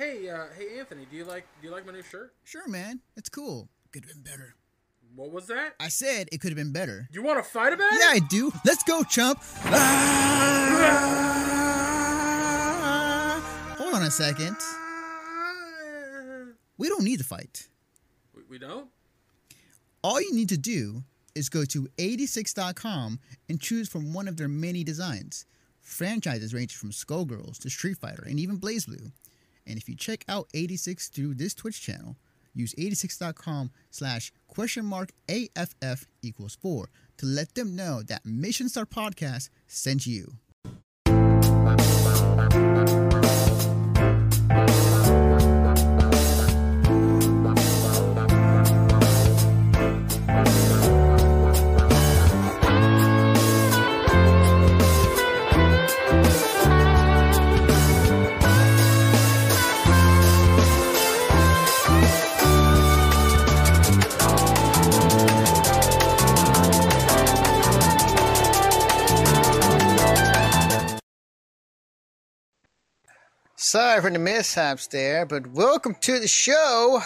Hey, uh, hey, Anthony, do you like do you like my new shirt? Sure, man. It's cool. Could have been better. What was that? I said it could have been better. You want to fight about it? Yeah. I do. Let's go, chump. Ah! Hold on a second. We don't need to fight. We, we don't. All you need to do is go to 86.com and choose from one of their many designs. Franchises range from Skullgirls to Street Fighter and even BlazBlue. And if you check out 86 through this Twitch channel, use 86.com slash question mark AFF equals 4 to let them know that Mission Star Podcast sent you. Sorry for the mishaps there, but welcome to the show.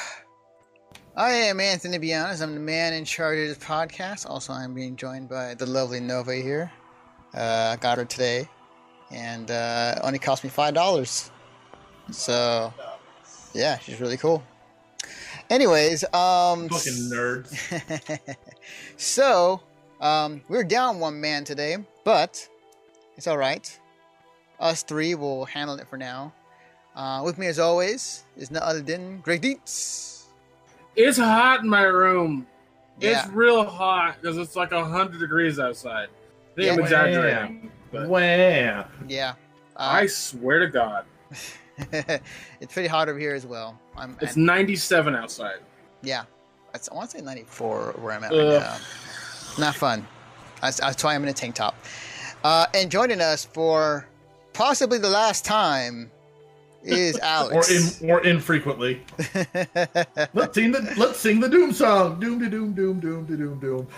I am Anthony Bionis. I'm the man in charge of this podcast. Also, I'm being joined by the lovely Nova here. Uh, I got her today, and uh, only cost me five dollars. So, yeah, she's really cool. Anyways, um, Fucking nerds. so um, we're down one man today, but it's all right. Us three will handle it for now. Uh, with me, as always, is none other than Greg Dietz. It's hot in my room. Yeah. It's real hot because it's like hundred degrees outside. I think I'm Yeah. exaggerating, but Wow. Yeah, I uh, swear to God, it's pretty hot over here as well. I'm, it's I'm- 97 outside. yeah, that's, I want to say 94 where I'm at Ugh. right now. Not fun. That's, that's why I'm in a tank top. Uh, and joining us for possibly the last time is Or Alex. in, or infrequently. Let's sing the let's sing the doom song. Doom de doom doom doom de doom doom.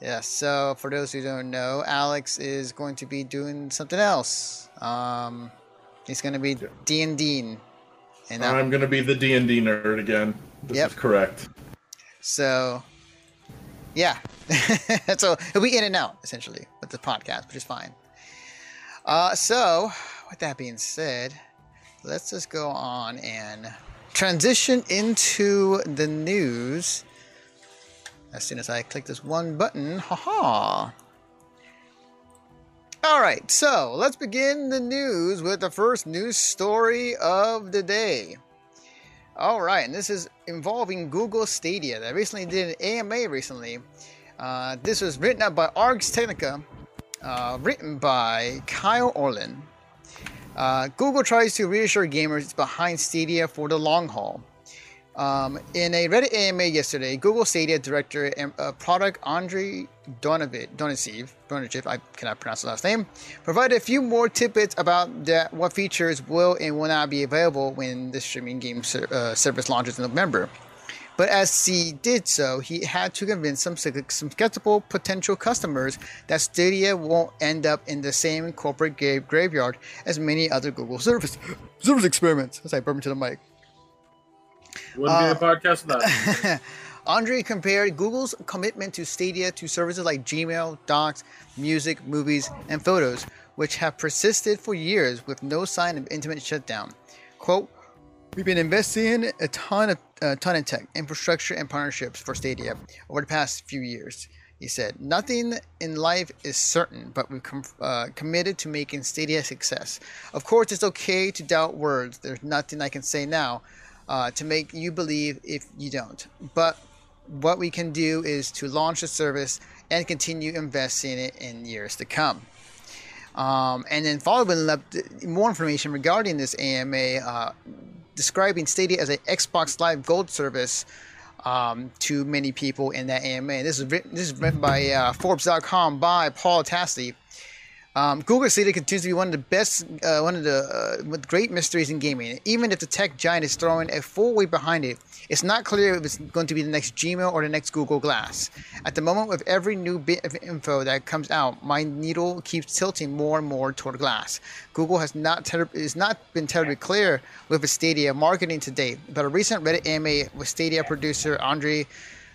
Yeah, so for those who don't know, Alex is going to be doing something else. Um, he's going to be D and D, and I'm gonna be the D and D nerd again. This Yep. is correct. so yeah, so he'll be in and out essentially with the podcast, which is fine. Uh, so with that being said, let's just go on and transition into the news. As soon as I click this one button, haha. All right, so let's begin the news with the first news story of the day. All right, and this is involving Google Stadia. That recently did an AMA recently. Uh, this was written up by Ars Technica, uh, written by Kyle Orland. Uh, Google tries to reassure gamers it's behind Stadia for the long haul. Um, in a Reddit AMA yesterday, Google Stadia director and uh, product Andre Donisiv, Donisiv, I cannot pronounce the last name, provided a few more tidbits about that, what features will and will not be available when the streaming game ser- uh, service launches in November. But as he did so, he had to convince some, some skeptical potential customers that Stadia won't end up in the same corporate grave- graveyard as many other Google service, service experiments. As I burp into the mic. Wouldn't Uh, be a podcast without. Andre compared Google's commitment to Stadia to services like Gmail, Docs, music, movies, and photos, which have persisted for years with no sign of intimate shutdown. Quote, We've been investing a ton of uh, ton in tech, infrastructure, and partnerships for Stadia over the past few years. He said, "Nothing in life is certain, but we've com- uh, committed to making Stadia a success. Of course, it's okay to doubt words. There's nothing I can say now uh, to make you believe if you don't. But what we can do is to launch the service and continue investing in it in years to come." Um, and then following up, more information regarding this AMA, uh, describing Stadia as an Xbox Live Gold service um, to many people in that AMA. This is written, this is written by uh, Forbes.com by Paul Tassi. Um, Google Stadia continues to be one of the best, uh, one of the uh, great mysteries in gaming. Even if the tech giant is throwing a full weight behind it, it's not clear if it's going to be the next Gmail or the next Google Glass. At the moment, with every new bit of info that comes out, my needle keeps tilting more and more toward Glass. Google has not ter- is not been terribly clear with Stadia marketing to date, but a recent Reddit AMA with Stadia producer Andre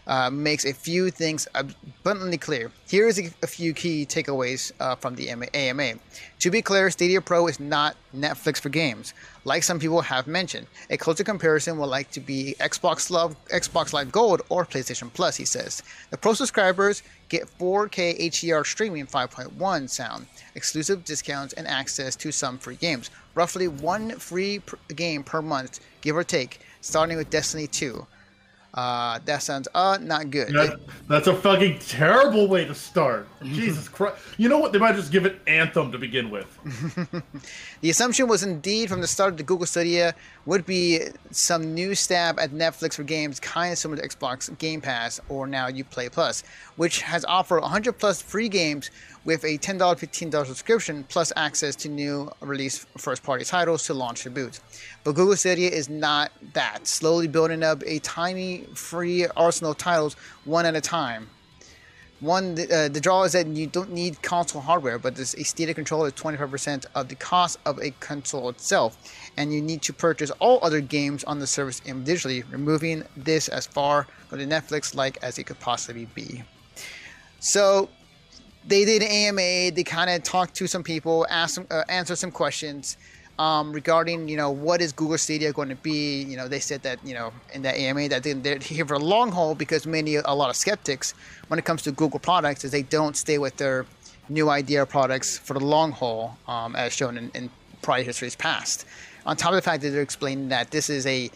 uh, makes a few things abundantly clear. Here is a, a few key takeaways uh, from the AMA. To be clear, Stadia Pro is not Netflix for games, like some people have mentioned. A closer comparison would like to be Xbox Live, Xbox Live Gold or PlayStation Plus, he says. The Pro subscribers get 4K HDR streaming 5.1 sound, exclusive discounts, and access to some free games. Roughly one free game per month, give or take, starting with Destiny 2. Uh, that sounds uh not good. That, that's a fucking terrible way to start. Jesus Christ! You know what? They might just give it Anthem to begin with. the assumption was indeed from the start of the Google Stadia would be some new stab at Netflix for games, kind of similar to Xbox Game Pass or now Uplay Plus, which has offered 100 plus free games with a $10, $15 subscription plus access to new release first party titles to launch your boot. But Google Stadia is not that, slowly building up a tiny free arsenal of titles one at a time. One, uh, the draw is that you don't need console hardware, but this a Stadia controller is 25% of the cost of a console itself, and you need to purchase all other games on the service individually, removing this as far from the Netflix like as it could possibly be. So they did AMA. They kind of talked to some people, asked, some, uh, answered some questions um, regarding you know what is Google Stadia going to be. You know, they said that you know in that AMA that they're here for a long haul because many a lot of skeptics when it comes to Google products is they don't stay with their new idea products for the long haul, um, as shown in, in prior histories past. On top of the fact that they're explaining that this is a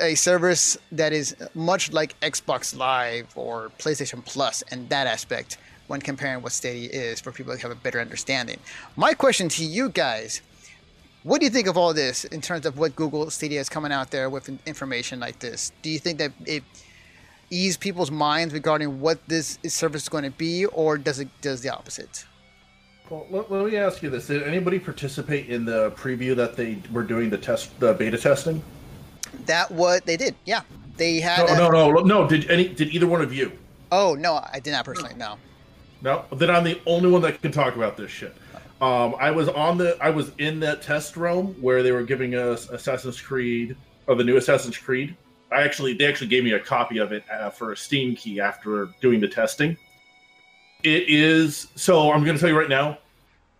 a service that is much like Xbox Live or PlayStation and that aspect when comparing what Stadia is for people to have a better understanding. My question to you guys what do you think of all this in terms of what Google Stadia is coming out there with information like this? Do you think that it ease people's minds regarding what this service is going to be, or does it does the opposite? Well, let, let, me ask you this: Did anybody participate in the preview that they were doing the test, the beta testing? That what they did? Yeah, they had. No, a, no, no, no. Did any? Did either one of you? Oh no, I did not personally. No. No, then I'm the only one that can talk about this shit. Um, I was on the I was in that test room where they were giving us Assassin's Creed or the new Assassin's Creed. I actually they actually gave me a copy of it uh, for a Steam key after doing the testing. It is so I'm going to tell you right now.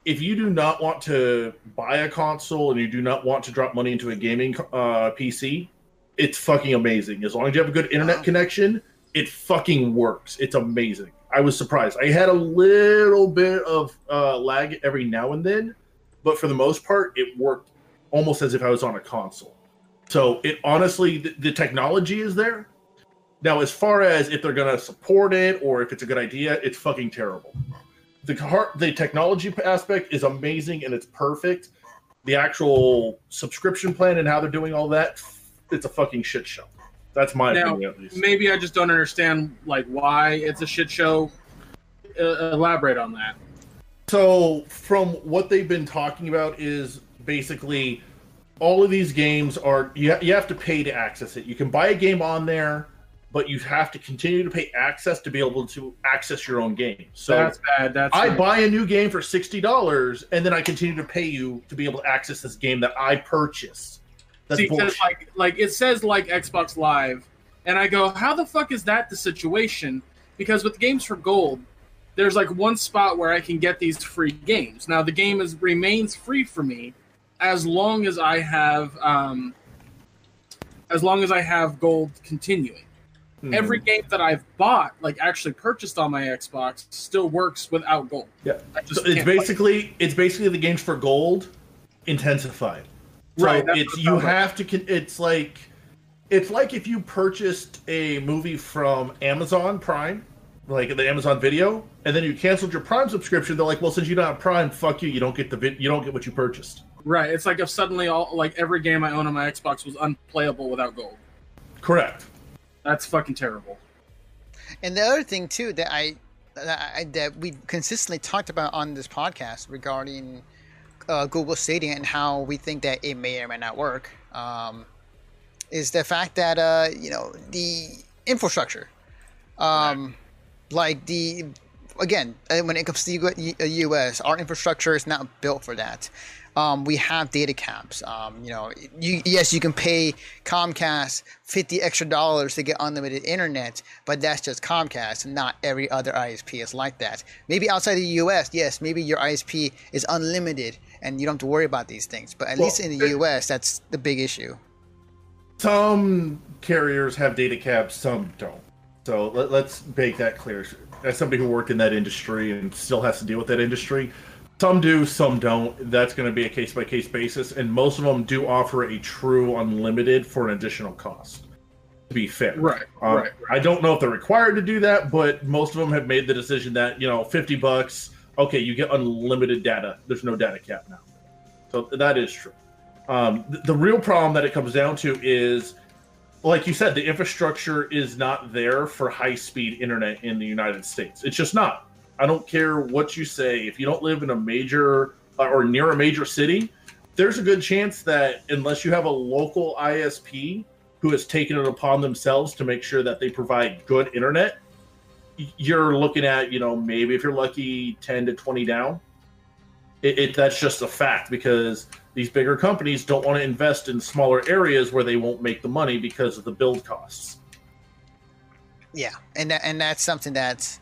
If you do not want to buy a console and you do not want to drop money into a gaming uh, PC, it's fucking amazing. As long as you have a good internet wow. connection, it fucking works. It's amazing. I was surprised. I had a little bit of uh, lag every now and then, but for the most part, it worked almost as if I was on a console. So it honestly, the, the technology is there. Now, as far as if they're going to support it or if it's a good idea, it's fucking terrible. The car, the technology aspect is amazing and it's perfect. The actual subscription plan and how they're doing all that, it's a fucking shit show. That's my now, opinion, at least. Maybe I just don't understand like why it's a shit show. Uh, elaborate on that. So, from what they've been talking about, is basically all of these games are you, ha- you have to pay to access it. You can buy a game on there, but you have to continue to pay access to be able to access your own game. So that's bad. That's I buy a new game for sixty dollars, and then I continue to pay you to be able to access this game that I purchased. That's See, bullshit. like like it says like Xbox Live, and I go, how the fuck is that the situation? Because with games for gold, there's like one spot where I can get these free games. Now the game is remains free for me as long as I have um, as long as I have gold continuing. Hmm. Every game that I've bought, like actually purchased on my Xbox, still works without gold. Yeah, so it's basically it's basically the games for gold intensified. So right. It's you have to. It's like it's like if you purchased a movie from Amazon Prime, like the Amazon Video, and then you canceled your Prime subscription. They're like, well, since you don't have Prime, fuck you. You don't get the vid- you don't get what you purchased. Right. It's like if suddenly all like every game I own on my Xbox was unplayable without gold. Correct. That's fucking terrible. And the other thing too that I that, that we consistently talked about on this podcast regarding uh, Google Stadia and how we think that it may or may not work um, is the fact that uh, you know the infrastructure, um, like the again uh, when it comes to the U.S., uh, our infrastructure is not built for that. Um, we have data caps. Um, you know, you, yes, you can pay Comcast fifty extra dollars to get unlimited internet, but that's just Comcast, not every other ISP is like that. Maybe outside the U.S., yes, maybe your ISP is unlimited, and you don't have to worry about these things. But at well, least in the it, U.S., that's the big issue. Some carriers have data caps, some don't. So let, let's make that clear. As somebody who worked in that industry and still has to deal with that industry, some do, some don't. That's going to be a case by case basis, and most of them do offer a true unlimited for an additional cost. To be fair, right, um, right, right. I don't know if they're required to do that, but most of them have made the decision that you know, fifty bucks, okay, you get unlimited data. There's no data cap now, so that is true. Um, the, the real problem that it comes down to is, like you said, the infrastructure is not there for high speed internet in the United States. It's just not I don't care what you say. If you don't live in a major uh, or near a major city, there's a good chance that unless you have a local ISP who has taken it upon themselves to make sure that they provide good internet, you're looking at, you know, maybe if you're lucky, 10 to 20 down. It, it, that's just a fact because these bigger companies don't want to invest in smaller areas where they won't make the money because of the build costs. Yeah, and that, and that's something that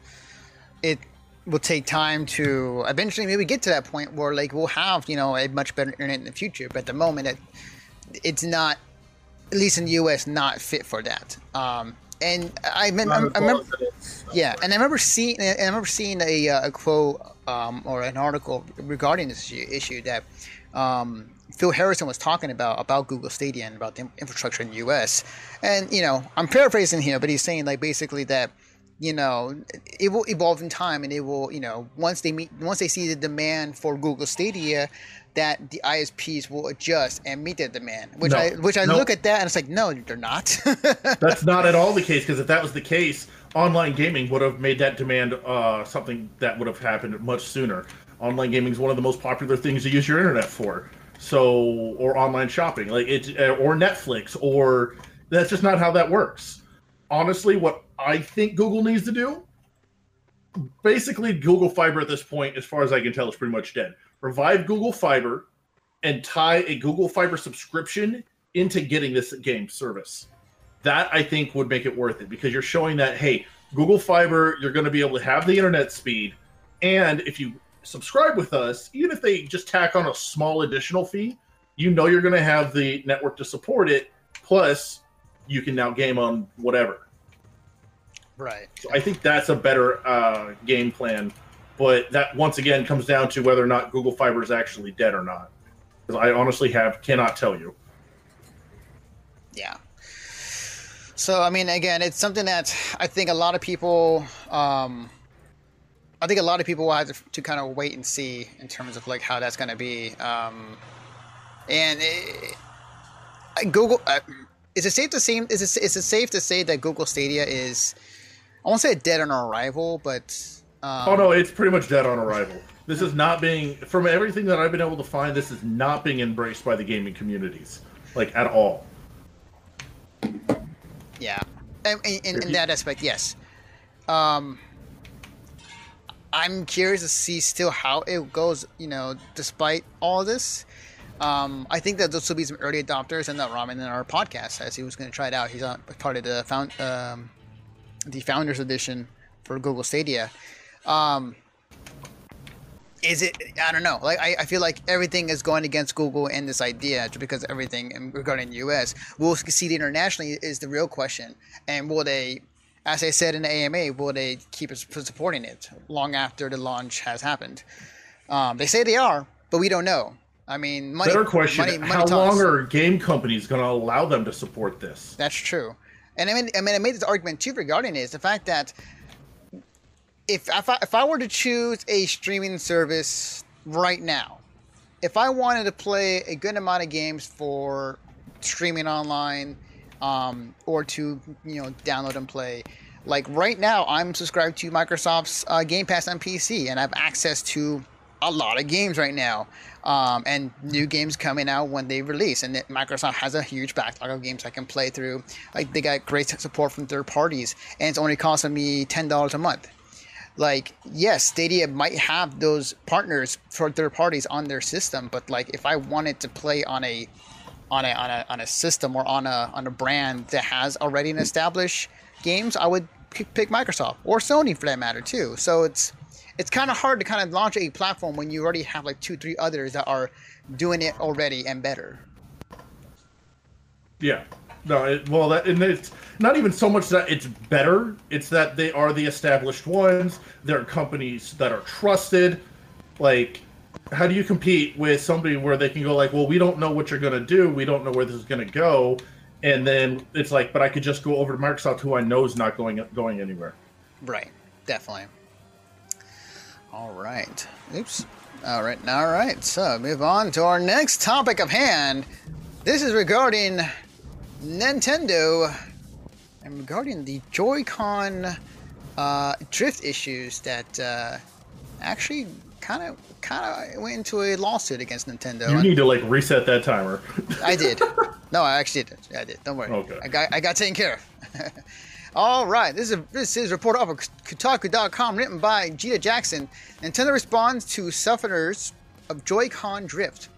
it will take time to eventually maybe get to that point where like we'll have you know a much better internet in the future but at the moment it, it's not at least in the us not fit for that um, and I, I, I, I remember yeah and i remember seeing i remember seeing a, uh, a quote um, or an article regarding this issue that um, Phil Harrison was talking about about Google Stadia and about the infrastructure in the U.S. And you know, I'm paraphrasing here, but he's saying like basically that you know it will evolve in time and it will you know once they meet once they see the demand for google stadia that the isps will adjust and meet that demand which no, i which i no. look at that and it's like no they're not that's not at all the case because if that was the case online gaming would have made that demand uh, something that would have happened much sooner online gaming is one of the most popular things to use your internet for so or online shopping like it or netflix or that's just not how that works honestly what I think Google needs to do. Basically, Google Fiber at this point, as far as I can tell, is pretty much dead. Revive Google Fiber and tie a Google Fiber subscription into getting this game service. That I think would make it worth it because you're showing that hey, Google Fiber, you're going to be able to have the internet speed, and if you subscribe with us, even if they just tack on a small additional fee, you know you're going to have the network to support it. Plus, you can now game on whatever. Right. So I think that's a better uh, game plan, but that once again comes down to whether or not Google Fiber is actually dead or not. Because I honestly have cannot tell you. Yeah. So I mean, again, it's something that I think a lot of people, um, I think a lot of people will have to, to kind of wait and see in terms of like how that's going to be. Um, and it, Google, uh, is it safe to say is it, is it safe to say that Google Stadia is I won't say dead on arrival, but. Um, oh no, it's pretty much dead on arrival. This is not being, from everything that I've been able to find, this is not being embraced by the gaming communities, like at all. Yeah, in, in, in that aspect, yes. Um, I'm curious to see still how it goes. You know, despite all this, um, I think that there'll still be some early adopters, and that Ramen in our podcast as he was going to try it out. He's on part of the found um, the Founders Edition for Google Stadia. Um, is it? I don't know. Like I, I feel like everything is going against Google and this idea, because everything regarding the U.S. will succeed internationally is the real question. And will they, as I said in the AMA, will they keep supporting it long after the launch has happened? Um, they say they are, but we don't know. I mean, money, better question: money, money How talks. long are game companies going to allow them to support this? That's true. And I mean, I mean, I made this argument too regarding it is the fact that if if I, if I were to choose a streaming service right now, if I wanted to play a good amount of games for streaming online, um, or to you know download and play, Like right now, I'm subscribed to Microsoft's uh, Game Pass on PC, and I have access to a lot of games right now, um, and new games coming out when they release. And Microsoft has a huge backlog of games I can play through. Like they got great support from third parties, and it's only costing me ten dollars a month. Like yes, Stadia might have those partners for third parties on their system, but like if I wanted to play on a on a on a on a system or on a on a brand that has already an established games, I would pick Microsoft or Sony for that matter too. So it's it's kind of hard to kind of launch a platform when you already have like two, three others that are doing it already and better. Yeah. No, it, well, that and it's not even so much that it's better; it's that they are the established ones. They're companies that are trusted. Like, how do you compete with somebody where they can go like, "Well, we don't know what you're going to do. We don't know where this is going to go," and then it's like, "But I could just go over to Microsoft, who I know is not going going anywhere." Right. Definitely. All right. Oops. All right. All right. So move on to our next topic of hand. This is regarding Nintendo and regarding the Joy-Con uh, drift issues that uh, actually kind of kind of went into a lawsuit against Nintendo. You need to like reset that timer. I did. No, I actually did. I did. Don't worry. Okay. I got I got taken care of. All right, this is a, this is report off of Kotaku.com written by Gita Jackson. Nintendo responds to sufferers of Joy-Con drift.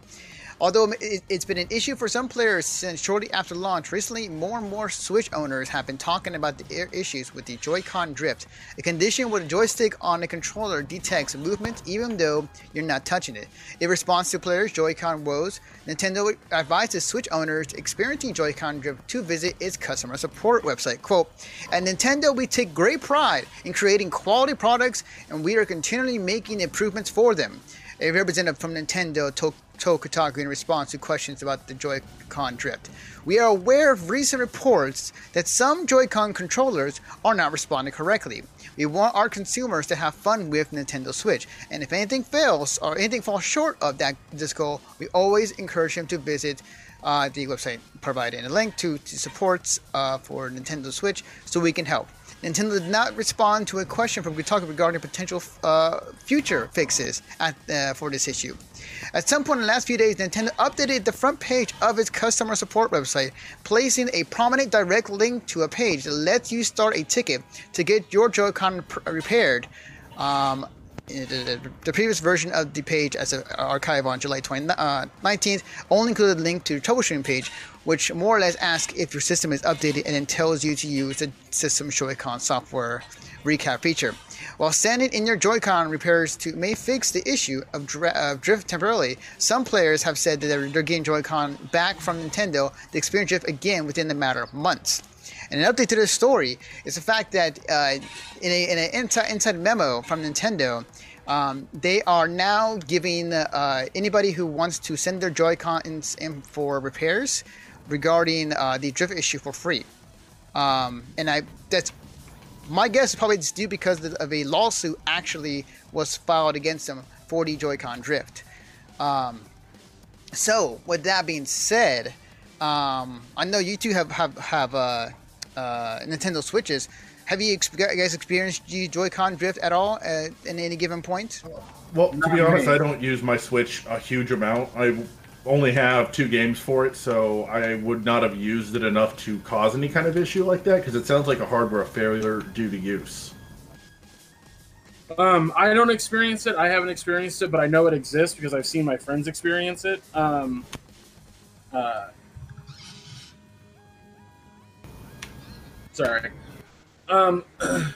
Although it's been an issue for some players since shortly after launch, recently more and more Switch owners have been talking about the issues with the Joy-Con drift, a condition where the joystick on the controller detects movement even though you're not touching it. In response to players' Joy-Con woes, Nintendo advises Switch owners experiencing Joy-Con drift to visit its customer support website. Quote, At Nintendo, we take great pride in creating quality products and we are continually making improvements for them. A representative from Nintendo told told Kotaku in response to questions about the Joy-Con drift. We are aware of recent reports that some Joy-Con controllers are not responding correctly. We want our consumers to have fun with Nintendo Switch, and if anything fails or anything falls short of that this goal, we always encourage them to visit uh, the website providing a link to, to supports uh, for Nintendo Switch so we can help. Nintendo did not respond to a question from Kotaku regarding potential uh, future fixes at, uh, for this issue. At some point in the last few days, Nintendo updated the front page of its customer support website, placing a prominent direct link to a page that lets you start a ticket to get your Joy-Con repaired. Um, the, previous version of the page as an archive on July 20, uh, 19th only included a link to the troubleshooting page, which more or less asks if your system is updated and then tells you to use the system Joy-Con software recap feature. While sending in your Joy-Con repairs to may fix the issue of, uh, drift temporarily, some players have said that they're, they're getting Joy-Con back from Nintendo to experience drift again within a matter of months. And an update to this story is the fact that uh, in, a, in an inside, inside memo from Nintendo, um, they are now giving uh, anybody who wants to send their Joy-Con in, in for repairs regarding uh, the drift issue for free. Um, and I that's my guess is probably it's due because of a lawsuit actually was filed against them for the Joy-Con drift. Um, so with that being said, um, I know you two have have have uh, uh, Nintendo Switches. Have you guys experienced Joy-Con drift at all at, at any given point? Well, to be honest, I don't use my Switch a huge amount. I only have two games for it, so I would not have used it enough to cause any kind of issue like that because it sounds like a hardware failure due to use. Um, I don't experience it. I haven't experienced it, but I know it exists because I've seen my friends experience it. Um, uh, sorry. Um,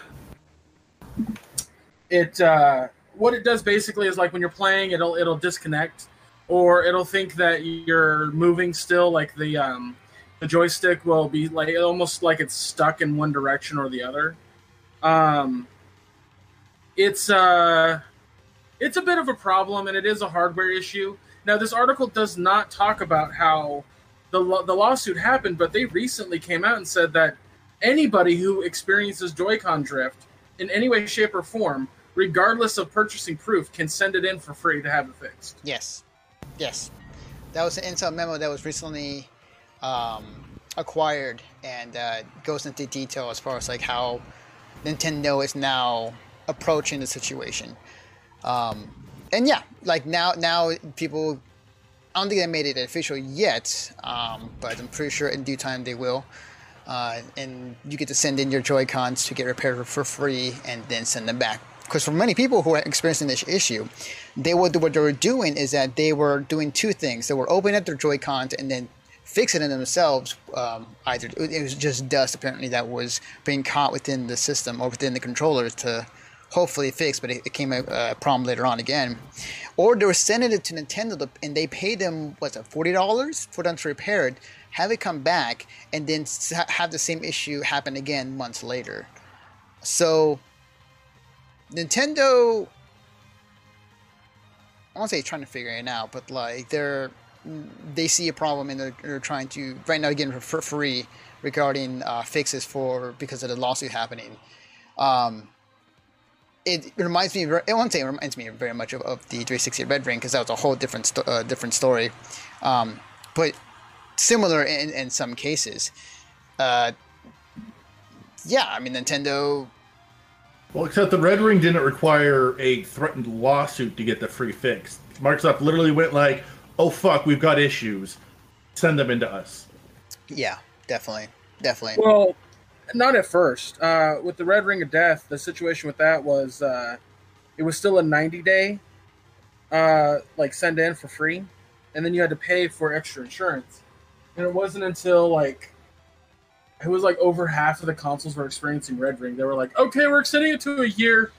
it uh, what it does basically is like when you're playing, it'll it'll disconnect or it'll think that you're moving still like the um the joystick will be like almost like it's stuck in one direction or the other. Um it's uh it's a bit of a problem and it is a hardware issue. Now this article does not talk about how the, the lawsuit happened but they recently came out and said that anybody who experiences joy-con drift in any way shape or form regardless of purchasing proof can send it in for free to have it fixed yes Yes, that was an Intel memo that was recently um, acquired and uh, goes into detail as far as like how Nintendo is now approaching the situation. Um, and yeah, like now, now people. I don't think they made it official yet, um, but I'm pretty sure in due time they will. Uh, and you get to send in your Joy Cons to get repaired for free, and then send them back. Because for many people who are experiencing this issue, they were what they were doing is that they were doing two things. They were opening up their Joy Cons and then fixing it themselves. Um, either it was just dust apparently that was being caught within the system or within the controllers to hopefully fix, but it, it came a uh, problem later on again. Or they were sending it to Nintendo and they paid them what's it forty dollars for them to repair it, have it come back, and then have the same issue happen again months later. So Nintendo, I won't say trying to figure it out, but like they're they see a problem and they're, they're trying to right now again for free regarding uh, fixes for because of the lawsuit happening. Um, it reminds me. I won't say it reminds me very much of, of the 360 Red Ring because that was a whole different sto- uh, different story, um, but similar in, in some cases. Uh, yeah, I mean Nintendo. Well, except the Red Ring didn't require a threatened lawsuit to get the free fix. Microsoft literally went like, "Oh fuck, we've got issues. Send them into us." Yeah, definitely, definitely. Well, not at first. Uh, with the Red Ring of Death, the situation with that was uh, it was still a 90 day, uh, like send in for free, and then you had to pay for extra insurance. And it wasn't until like it was like over half of the consoles were experiencing Red Ring. They were like, okay, we're extending it to a year.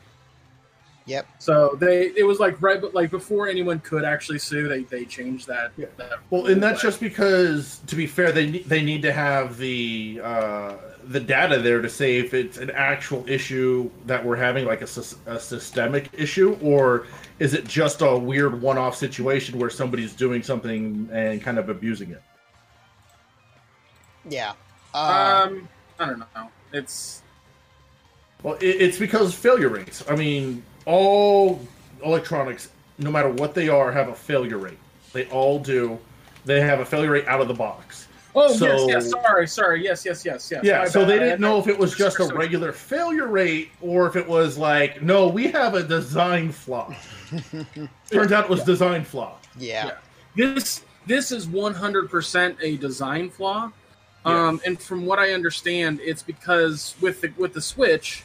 Yep. So they it was like right, but like before anyone could actually sue, they they changed that. Yeah. that Well, and that's just because, to be fair, they they need to have the uh, the data there to say if it's an actual issue that we're having, like a, a systemic issue, or is it just a weird one-off situation where somebody's doing something and kind of abusing it. Yeah. Uh, um, I don't know. It's Well, it, it's because failure rates. I mean, all electronics, no matter what they are, have a failure rate. They all do. They have a failure rate out of the box. Oh So- yes, yes. Sorry, sorry. Yes, yes, yes, yes. Yeah, My so bad. they didn't know if it was just a regular failure rate or if it was like, no, we have a design flaw. Turns out it was design flaw. yeah. Yeah. This this is 100% a design flaw. Um, and from what I understand, it's because with the with the Switch,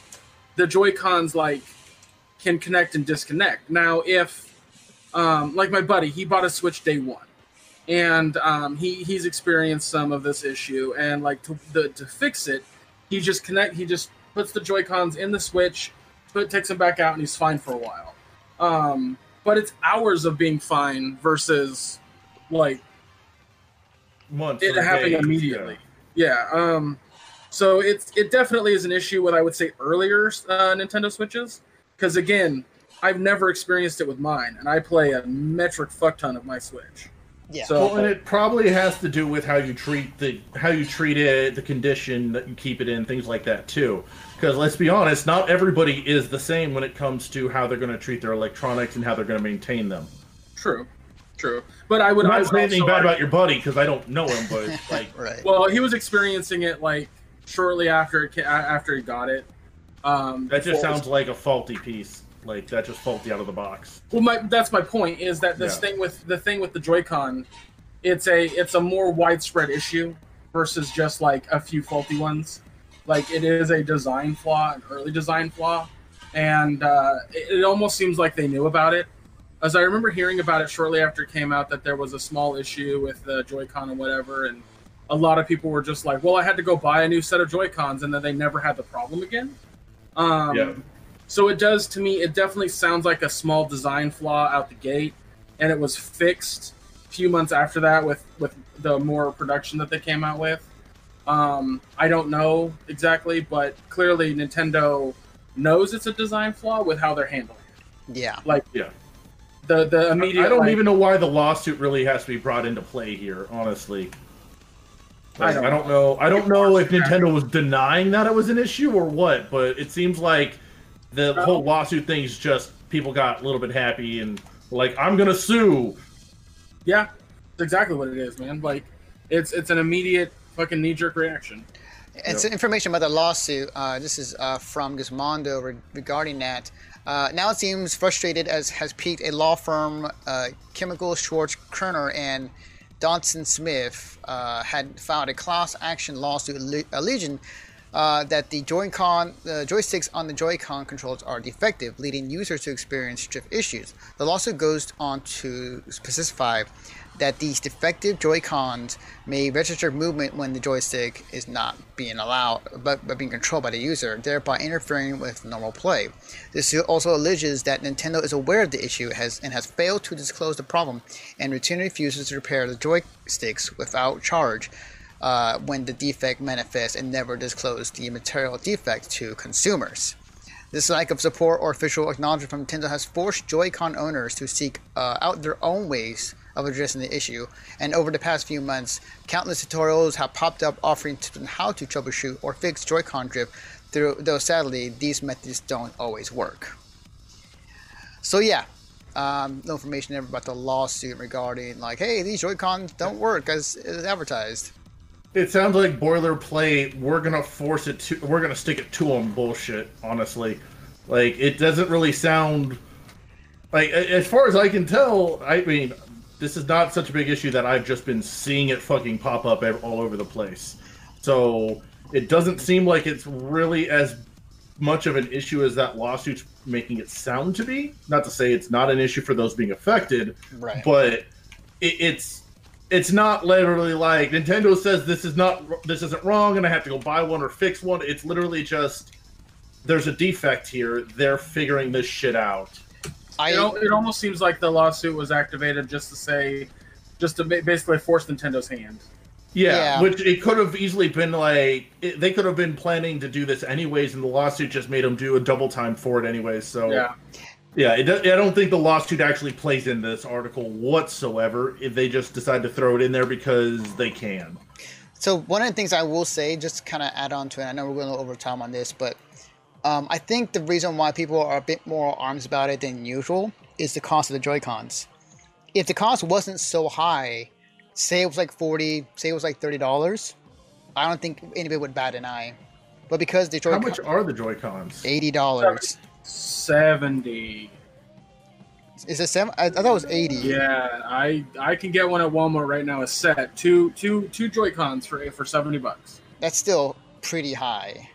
the Joy Cons like can connect and disconnect. Now, if um, like my buddy, he bought a Switch day one, and um, he he's experienced some of this issue, and like to the, to fix it, he just connect he just puts the Joy Cons in the Switch, put takes them back out, and he's fine for a while. Um, but it's hours of being fine versus like Months it happening days, immediately. Yeah. Um, so it's it definitely is an issue with I would say earlier uh, Nintendo Switches because again I've never experienced it with mine and I play a metric fuck ton of my Switch. Yeah. So Well, and it probably has to do with how you treat the how you treat it, the condition that you keep it in, things like that too. Because let's be honest, not everybody is the same when it comes to how they're going to treat their electronics and how they're going to maintain them. true, true. But I would I'm I not would saying anything bad argue- about your buddy because I don't know him, but like right. Well, he was experiencing it like shortly after it ca- after he got it. Um, that just before- sounds like a faulty piece. Like that just faulty out of the box. Well, my that's my point is that this Yeah. thing with the thing with the Joy-Con, it's a it's a more widespread issue versus just like a few faulty ones. Like it is a design flaw, an early design flaw, and uh, it, it almost seems like they knew about it. As I remember hearing about it shortly after it came out, that there was a small issue with the Joy-Con and whatever, and a lot of people were just like, "Well, I had to go buy a new set of Joy-Cons," and then they never had the problem again. Um, Yeah. So it does to me. It definitely sounds like a small design flaw out the gate, and it was fixed a few months after that with with the more production that they came out with. Um, I don't know exactly, but clearly Nintendo knows it's a design flaw with how they're handling it. yeah. Like Yeah. the the immediate. I don't like- even know why the lawsuit really has to be brought into play here, honestly. I don't I don't know. I don't know if Nintendo was denying that it was an issue or what, but it seems like the No. whole lawsuit thing is just people got a little bit happy and like I'm gonna sue. Yeah, it's exactly what it is, man. Like it's it's an immediate fucking knee jerk reaction. It's some information about the lawsuit. Uh, this is uh, from Gizmodo re- regarding that. Uh, now it seems frustrated as has peaked a law firm, uh, Chimicles Schwartz Kriner and Donson Smith, uh, had filed a class action lawsuit alleging uh, that the Joy-Con the joysticks on the Joy-Con controls are defective, leading users to experience drift issues. The lawsuit goes on to specify that these defective Joy-Cons may register movement when the joystick is not being allowed, but, but being controlled by the user, thereby interfering with normal play. This also alleges that Nintendo is aware of the issue has and has failed to disclose the problem, and routinely refuses to repair the joysticks without charge. Uh, when the defect manifests and never disclose the material defect to consumers. This lack of support or official acknowledgement from Nintendo has forced Joy-Con owners to seek uh, out their own ways of addressing the issue. And over the past few months, countless tutorials have popped up offering tips on how to troubleshoot or fix Joy-Con drift, though sadly, these methods don't always work. So yeah, um, no information ever about the lawsuit regarding like, hey, these Joy-Cons don't work as, as advertised. It sounds like boilerplate. We're gonna force it to. We're gonna stick it to them. Bullshit. Honestly, like it doesn't really sound like. As far as I can tell, I mean, this is not such a big issue that I've just been seeing it fucking pop up all over the place. So it doesn't seem like it's really as much of an issue as that lawsuit's making it sound to be. Not to say it's not an issue for those being affected, Right. but it, it's it's not literally like Nintendo says this is not this isn't wrong and I have to go buy one or fix one. It's literally just there's a defect here. They're figuring this shit out. I You know, it almost seems like the lawsuit was activated just to say, just to basically force Nintendo's hand. Yeah, Yeah. which it could have easily been like it, they could have been planning to do this anyways, and the lawsuit just made them do a double time for it anyways. So Yeah. Yeah, it, do- I don't think the lawsuit actually plays in this article whatsoever. If they just decide to throw it in there because they can. So one of the things I will say, just to kind of add on to it, I know we're going over time on this, but um, I think the reason why people are a bit more arms about it than usual is the cost of the Joy Cons. If the cost wasn't so high, say it was like forty, say it was like thirty dollars, I don't think anybody would bat an eye. But because the Joy How much are the Joy Cons? eighty dollars, Seventy. is it seven? I, I thought it was eighty. Yeah, I I can get one at Walmart right now. A set two two two Joy Cons for for seventy bucks. That's still pretty high.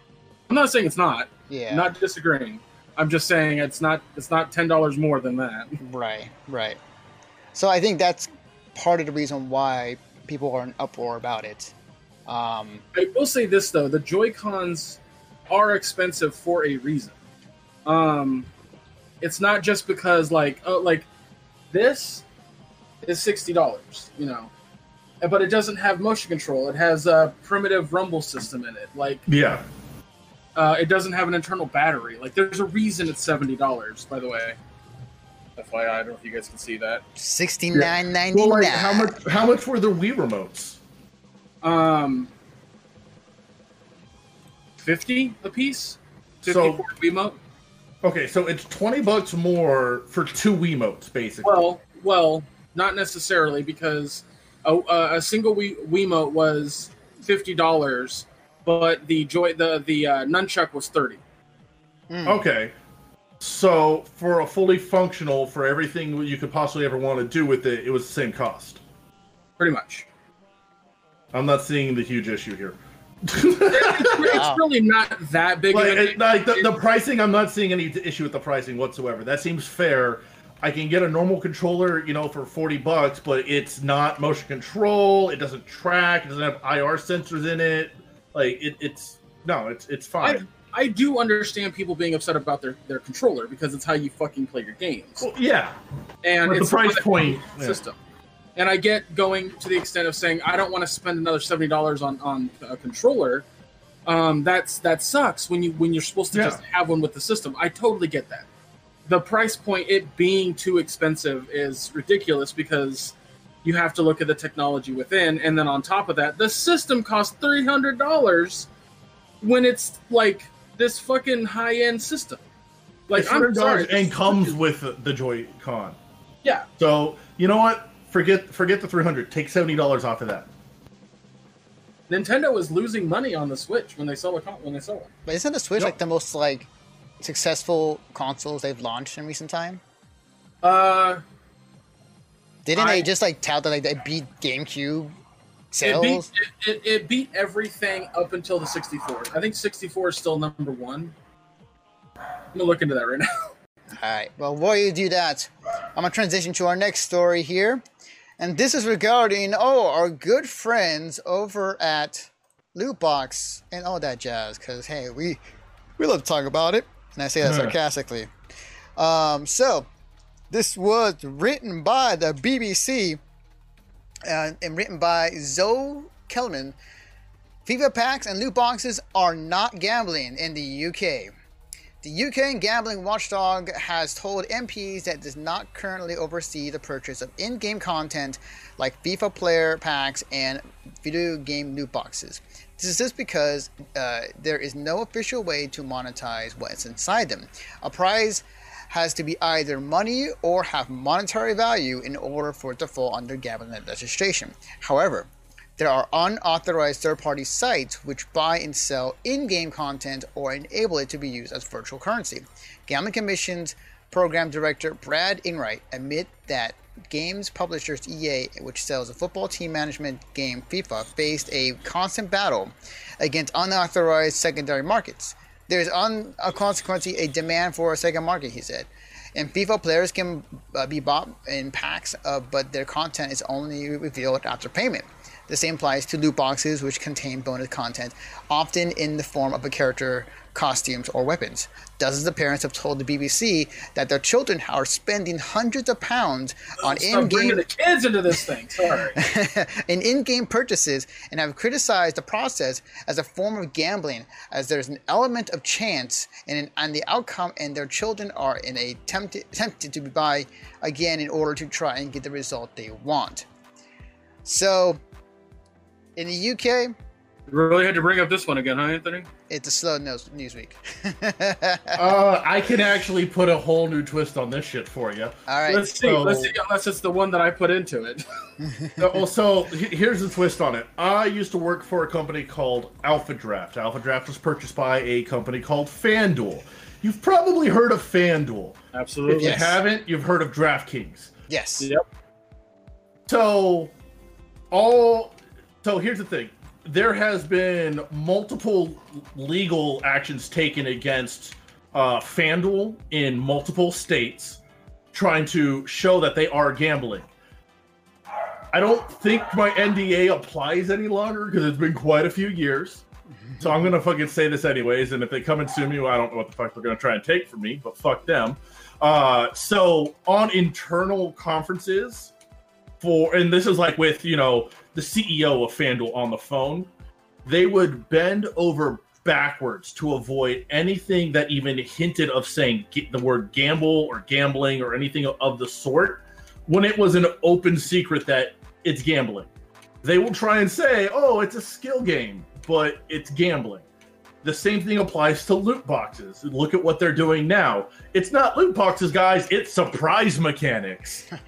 I'm not saying it's not. Yeah. Not disagreeing. I'm just saying it's not it's not ten dollars more than that. Right, right. So I think that's part of the reason why people are in uproar about it. Um, I will say this though: the Joy Cons are expensive for a reason. Um, it's not just because like oh like this is sixty dollars, you know, but it doesn't have motion control. It has a primitive rumble system in it. Like Yeah, uh, it doesn't have an internal battery. Like there's a reason it's seventy dollars. By the way, FYI, I don't know if you guys can see that. Sixty nine ninety well, like how much? How much were the Wii remotes? Um, fifty a piece. Fifty So- for a Wiimote. Okay, so it's twenty bucks more for two Wiimotes, basically. Well, well, not necessarily because a, a, a single Wii, Wiimote was fifty dollars, but the joy the the uh, nunchuck was thirty. Hmm. Okay. So for a fully functional, for everything you could possibly ever want to do with it, it was the same cost. Pretty much. I'm not seeing the huge issue here. It's, it's really not that big. like, of it- like the, the pricing, I'm not seeing any issue with the pricing whatsoever. That seems fair. I can get a normal controller, you know, for 40 bucks, but it's not motion control. It doesn't track. It doesn't have IR sensors in it. Like it, it's no, it's it's fine. I do understand people being upset about their, their controller because it's how you fucking play your games. Well, yeah, and but the price point. yeah. And I get going to the extent of saying I don't want to spend another seventy dollars on on a controller. Um, that's that sucks when you when you're supposed to Yeah. just have one with the system. I totally get that. The price point, it being too expensive, is ridiculous because you have to look at the technology within, and then on top of that, the system costs three hundred dollars when it's like this fucking high end system. Like It's I'm $100 sorry, and comes with the, the Joy-Con. yeah. So you know what? Forget forget the 300. Take seventy dollars off of that. Nintendo is losing money on the Switch when they sell a con- when they sell it. But isn't the Switch Yep. like the most like successful consoles they've launched in recent time? Uh, Didn't I- they just like tout that like they beat GameCube it sales? beat it, it, it beat everything up until the 64. I think 64 is still number one. I'm gonna look into that right now. All right. Well, while you do that, I'm gonna transition to our next story here, and this is regarding oh our good friends over at Lootbox and all that jazz. Because hey, we we love to talk about it, and I say that sarcastically. Um, so this was written by the BBC uh, and written by Zoe Kleinman. FIFA packs and loot boxes are not gambling in the UK. The UK gambling watchdog has told MPs that it does not currently oversee the purchase of in-game content like FIFA player packs and video game loot boxes. This is just because uh, there is no official way to monetize what's inside them. A prize has to be either money or have monetary value in order for it to fall under gambling legislation. However, there are unauthorized third party sites which buy and sell in game content or enable it to be used as virtual currency. Gambling Commission's program director Brad Enright admit that games publishers EA, which sells a football team management game FIFA, faced a constant battle against unauthorized secondary markets. There is un- uh, consequently a demand for a second market, he said. And FIFA players can uh, be bought in packs, uh, but their content is only revealed after payment. The same applies to loot boxes, which contain bonus content, often in the form of a character, costumes, or weapons. Dozens of parents have told the BBC that their children are spending hundreds of pounds on in-game the kids into this thing. Sorry. in in-game purchases and have criticized the process as a form of gambling as there's an element of chance and, and the outcome and their children are in a tempted tempted to buy again in order to try and get the result they want so in the uk really had to bring up this one again, huh, Anthony? it's a slow news, news week Uh, I can actually put a whole new twist on this shit for you. all right Let's see. so- Let's see. Unless it's the one that I put into it. well, so here's the twist on it. I used to work for a company called Alpha Draft. Alpha Draft was purchased by a company called FanDuel. You've probably heard of FanDuel. Absolutely. If you Yes. haven't, you've heard of DraftKings. yes Yep. So, all so here's the thing: there has been multiple legal actions taken against uh, FanDuel in multiple states, trying to show that they are gambling. I don't think my NDA applies any longer because it's been quite a few years. So I'm gonna fucking say this anyways, and if they come and sue me, well, I don't know what the fuck they're gonna try and take from me, but fuck them. Uh, so on internal conferences, for and this is like with you know the CEO of FanDuel on the phone, they would bend over backwards to avoid anything that even hinted of saying the word gamble or gambling or anything of the sort when it was an open secret that it's gambling. They will try and say, "Oh, it's a skill game," but it's gambling. The same thing applies to loot boxes. Look at what they're doing now. It's not loot boxes, guys. It's surprise mechanics.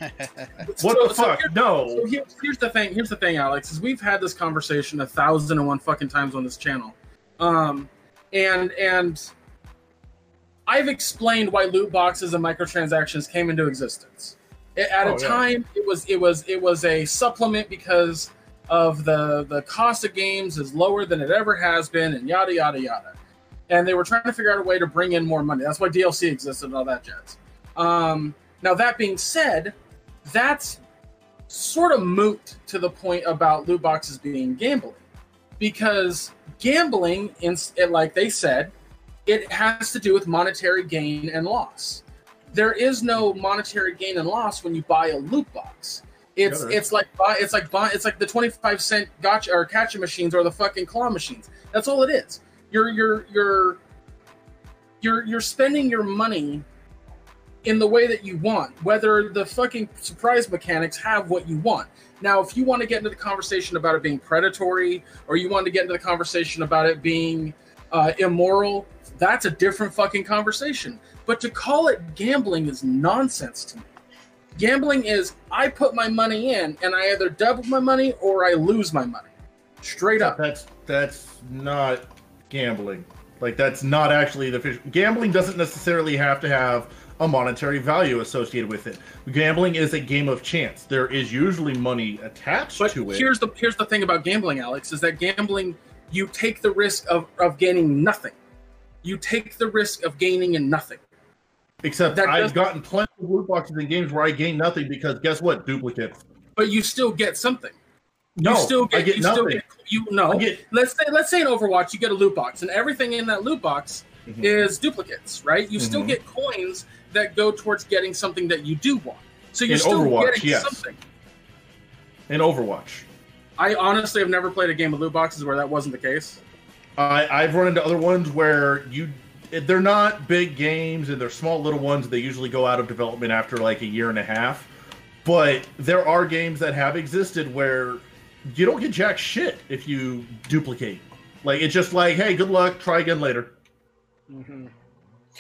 What So- the so fuck? here- no. So here, here's the thing. Here's the thing, Alex. Is we've had this conversation a thousand and one fucking times on this channel, um, and and I've explained why loot boxes and microtransactions came into existence. It- at Oh, a yeah. time, it was it was it was a supplement because of the the cost of games is lower than it ever has been, and yada yada yada. And they were trying to figure out a way to bring in more money. That's why DLC existed and all that jazz. Um, now that being said, that's sort of moot to the point about loot boxes being gambling because gambling in like they said it has to do with monetary gain and loss there is no monetary gain and loss when you buy a loot box it's Yeah, it's like buy it's like it's like the 25 cent gotcha or catcher machines or the fucking claw machines that's all it is you're you're you're you're you're spending your money in the way that you want, whether the fucking surprise mechanics have what you want. Now, if you want to get into the conversation about it being predatory, or you want to get into the conversation about it being uh, immoral, that's a different fucking conversation. But to call it gambling is nonsense to me. Gambling is I put my money in and I either double my money or I lose my money. Straight up. That's that's not gambling. Like that's not actually the fish. Gambling doesn't necessarily have to have a monetary value associated with it. Gambling is a game of chance. There is usually money attached But to it. here's the here's the thing about gambling, Alex, is that gambling you take the risk of, of gaining nothing. You take the risk of gaining in nothing. Except that I've gotten plenty of loot boxes in games where I gain nothing because guess what? Duplicates. But you still get something. No, you still get, I get you nothing. still get you no. Get- let's say let's say in Overwatch you get a loot box and everything in that loot box Mhm. is duplicates, right? You still Mhm. get coins that go towards getting something that you do want. So you're In still Overwatch, getting yes. something. in Overwatch. I honestly have never played a game of loot boxes where that wasn't the case. I, I've run into other ones where you they're not big games and they're small little ones. They usually go out of development after like a year and a half. But there are games that have existed where you don't get jack shit if you duplicate. Like it's just like, hey, good luck, try again later. Mm-hmm.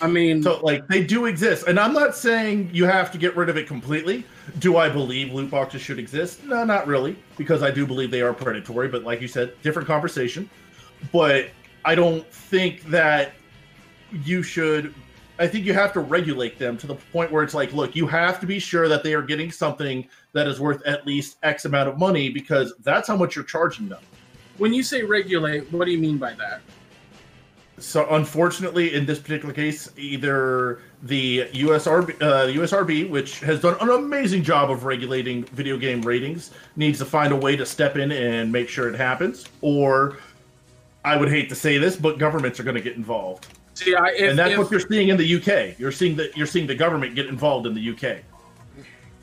I mean, So like they do exist, and I'm not saying you have to get rid of it completely. Do I believe loot boxes should exist? No, not really, because I do believe they are predatory. But like you said, different conversation. But I don't think that you should. I think you have to regulate them to the point where it's like, look, you have to be sure that they are getting something that is worth at least X amount of money because that's how much you're charging them. when you say regulate, what do you mean by that? So unfortunately, in this particular case, either the ESRB, uh, the ESRB, which has done an amazing job of regulating video game ratings, needs to find a way to step in and make sure it happens, or I would hate to say this, but governments are going to get involved, See, I, if, and that's if- what you're seeing in the UK. You're seeing that you're seeing the government get involved in the UK.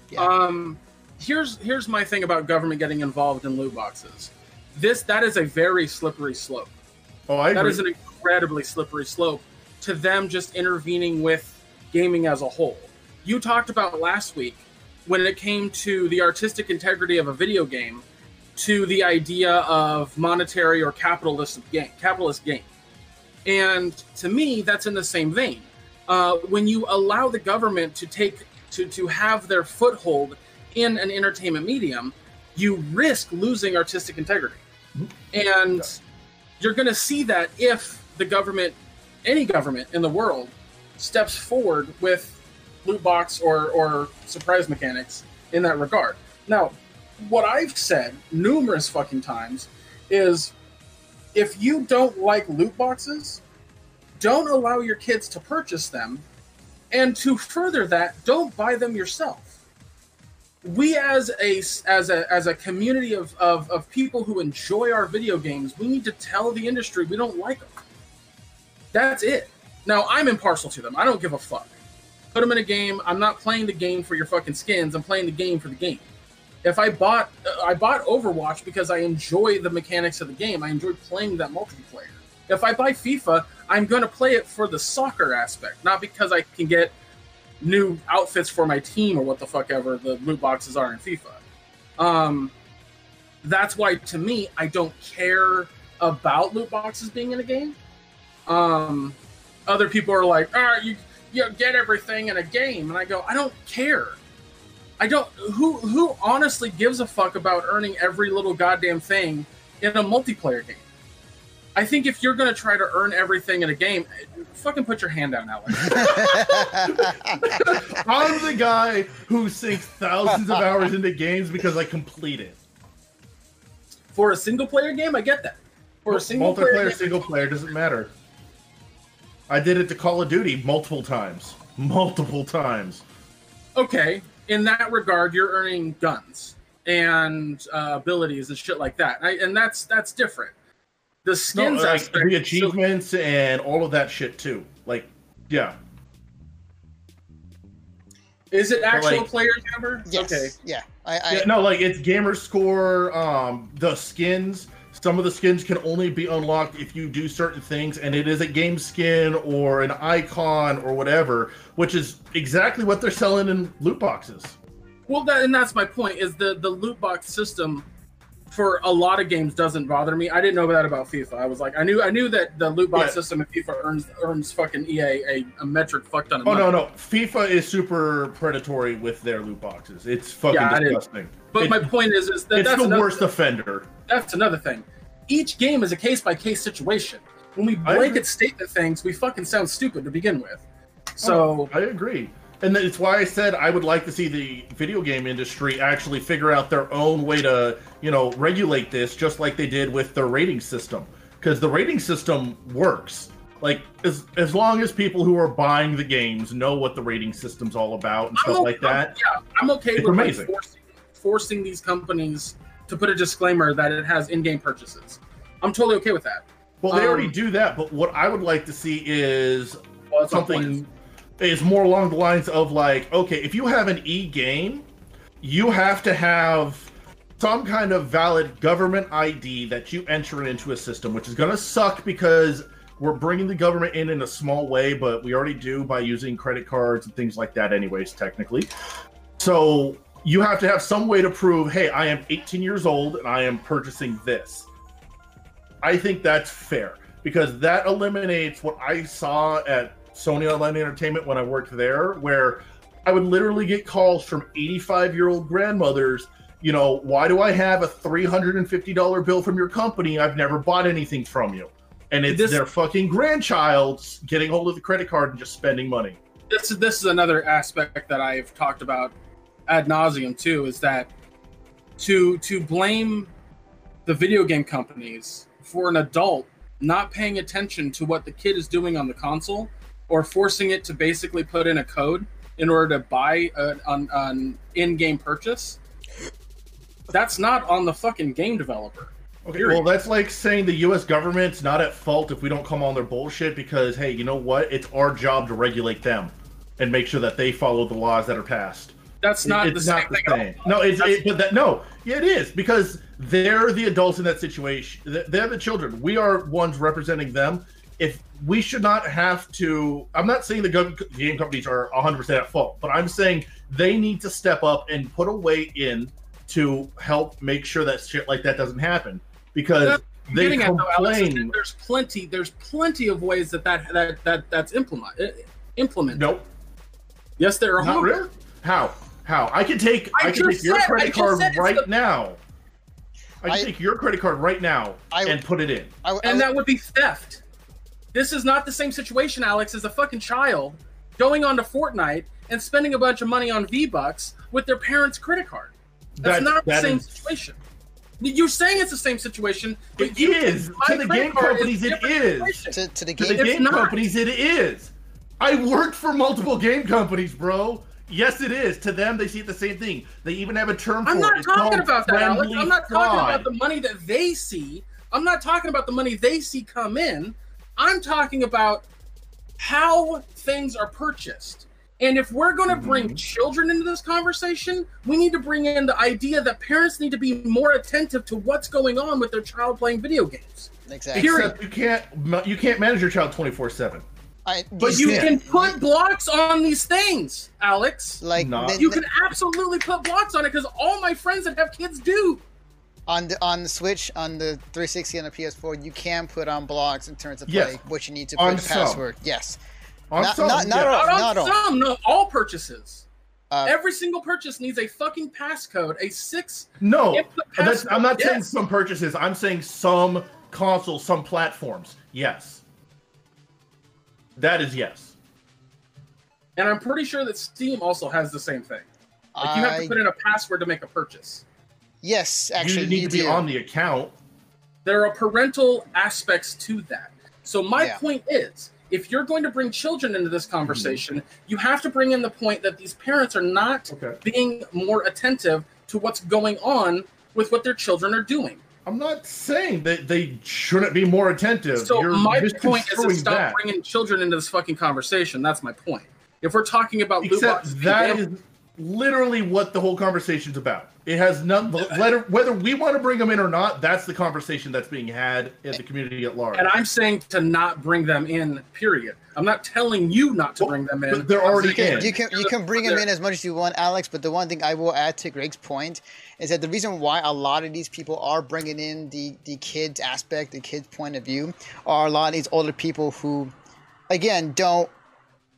Yeah. Um, here's here's my thing about government getting involved in loot boxes. This that is a very slippery slope. Oh, I That agree. is an incredibly slippery slope to them just intervening with gaming as a whole. You talked about last week when it came to the artistic integrity of a video game to the idea of monetary or capitalist game, capitalist game. And to me, that's in the same vein. Uh, when you allow the government to take to to have their foothold in an entertainment medium, you risk losing artistic integrity. And you're going to see that if the government, any government in the world, steps forward with loot box or, or surprise mechanics in that regard. Now, what I've said numerous fucking times is if you don't like loot boxes, don't allow your kids to purchase them. And to further that, don't buy them yourself. We as a as a as a community of, of of people who enjoy our video games we need to tell the industry we don't like them. That's it. Now i'm impartial to them. I don't give a fuck. Put them in a game. I'm not playing the game for your fucking skins. I'm playing the game for the game if i bought uh, i bought overwatch because i enjoy the mechanics of the game i enjoy playing that multiplayer if i buy fifa i'm going to play it for the soccer aspect not because i can get new outfits for my team or what the fuck ever the loot boxes are in FIFA. Um, that's why to me I don't care about loot boxes being in a game. Um, other people are like, "Ah, you you get everything in a game," and I go, "I don't care. I don't. Who who honestly gives a fuck about earning every little goddamn thing in a multiplayer game?" I think if you're gonna try to earn everything in a game, fucking put your hand down, Alex. I'm the guy who sinks thousands of hours into games because I complete it. For a single player game, I get that. For a single player, multiplayer, game, single player doesn't matter. I did it to Call of Duty multiple times, multiple times. okay. In that regard, you're earning guns and uh, abilities and shit like that, I, and that's that's different. The No, skins like, aspect, the so- achievements and all of that shit too. Like, yeah, is it actual like- player number? yes. Okay. Yeah. I, I, yeah, no, like it's gamer score. Um, the skins. Some of the skins can only be unlocked if you do certain things, and it is a game skin or an icon or whatever, which is exactly what they're selling in loot boxes. Well, that, and that's my point. Is the the loot box system for a lot of games doesn't bother me. I didn't know that about FIFA. I was like, I knew I knew that the loot box Yeah. system in FIFA earns earns fucking EA a, a metric fuck ton of Oh money. no, no, FIFA is super predatory with their loot boxes. It's fucking Yeah, disgusting. But It- my point is, is that it's that's the another, worst offender. that's another thing. Each game is a case by case situation. When we blanket statement things, we fucking sound stupid to begin with. Oh, so I agree. And it's why I said I would like to see the video game industry actually figure out their own way to, you know, regulate this just like they did with the rating system. Because the rating system works. Like as as long as people who are buying the games know what the rating system's all about and stuff I'm like okay- that. yeah, I'm okay with like, forcing, forcing these companies to put a disclaimer that it has in-game purchases. I'm totally okay with that. Well, they already Um, do that, but what I would like to see is Well, that's my point. something is more along the lines of like, okay, if you have an e game, you have to have some kind of valid government ID that you enter into a system, which is going to suck because we're bringing the government in in a small way, but we already do by using credit cards and things like that, anyways, technically. So you have to have some way to prove, hey, I am 18 years old and I am purchasing this. I think that's fair because that eliminates what I saw at Sony Online Entertainment when I worked there, where I would literally get calls from 85 year old grandmothers. You know, why do I have a $350 bill from your company? I've never bought anything from you. And it's This- their fucking grandchild getting hold of the credit card and just spending money. this is this is another aspect that I've talked about ad nauseum too. Is that to to blame the video game companies for an adult not paying attention to what the kid is doing on the console or forcing it to basically put in a code in order to buy a, an, an in-game purchase that's not on the fucking game developer Okay, Period. well, that's like saying the U.S. government's not at fault if we don't come on their bullshit because, hey, you know what? It's our job to regulate them and make sure that they follow the laws that are passed. That's not it's the not same the thing same. No, it's it, but that no, yeah, it is because they're the adults in that situation. They're the children. We are ones representing them. If we should not have to, I'm not saying the game companies are 100 percent at fault, but I'm saying they need to step up and put a way in to help make sure that shit like that doesn't happen because they getting at though, Alex, complain. there's plenty there's plenty of ways that that that, that that's implement uh, implemented Nope, yes there are not really. How? How? I can take I I, can take your said- credit just card right the- now. I can I- take your credit card right now I- and put it in. I, I, and that would be theft. This is not the same situation, Alex, as a fucking child going on to Fortnite and spending a bunch of money on V Bucks with their parents' credit card. That's That- not the same is- situation. You're saying it's the same situation, but It you is. To the game companies, it different is. situation. to, to the To game. the game companies, it is. I worked for multiple game companies, bro. Yes, it is. To them, they see it the same thing. They even have a term for that. I'm for not it. Talking about that, Alex. I'm not talking fraud. about the money that they see. I'm not talking about the money they see come in. I'm talking about how things are purchased. And if we're going to bring Mhm. children into this conversation, we need to bring in the idea that parents need to be more attentive to what's going on with their child playing video games. Exactly. Period. Except you can't you can't manage your child 24 seven. I, But you Yeah. can put blocks on these things, Alex. like Not- the- You can absolutely put blocks on it because all my friends that have kids do. on the on the Switch, on the 360, and the PS4, you can put on blocks in terms of Yes. play, what you need to On put the some. password. Yes. On Not- some, not- not yeah. all. Not on not all. some, no, all purchases. Uh, Every single purchase needs a fucking passcode, a six No, that's, I'm not passcode. saying some purchases. I'm saying some consoles, some platforms. Yes, that is yes. And I'm pretty sure that Steam also has the same thing. Like you have I- to put in a password to make a purchase. yes, actually, you actually, need you, to be do. on the account. There are parental aspects to that. So my Yeah. point is, if you're going to bring children into this conversation, mhm. you have to bring in the point that these parents are not Okay. being more attentive to what's going on with what their children are doing. I'm not saying that they shouldn't be more attentive. So You're my point is to stop that. bringing children into this fucking conversation. That's my point. If we're talking about loot Except boxes, that is literally what the whole conversation's about. It has none. Whether whether we want to bring them in or not, that's the conversation that's being had in the community at large. and I'm saying to not bring them in. Period. I'm not telling you not to Well, bring them in. but they're already saying- You can, you can you can bring them in as much as you want, Alex. But the one thing I will add to Greg's point is that the reason why a lot of these people are bringing in the the kids aspect, the kids point of view, are a lot of these older people who, again, don't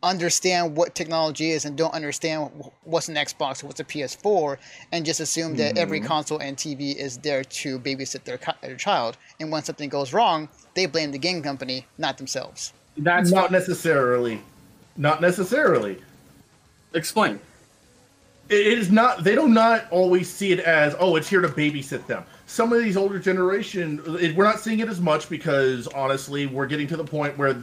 understand what technology is and don't understand what's an Xbox what's a PS4 and just assume that every Mhm. console and TV is there to babysit their, their child. And when something goes wrong, they blame the game company, not themselves. That's not not necessarily. Not necessarily. explain. It it is not. They do not always see it as, oh, it's here to babysit them. Some of these older generation, it, we're not seeing it as much because honestly, we're getting to the point where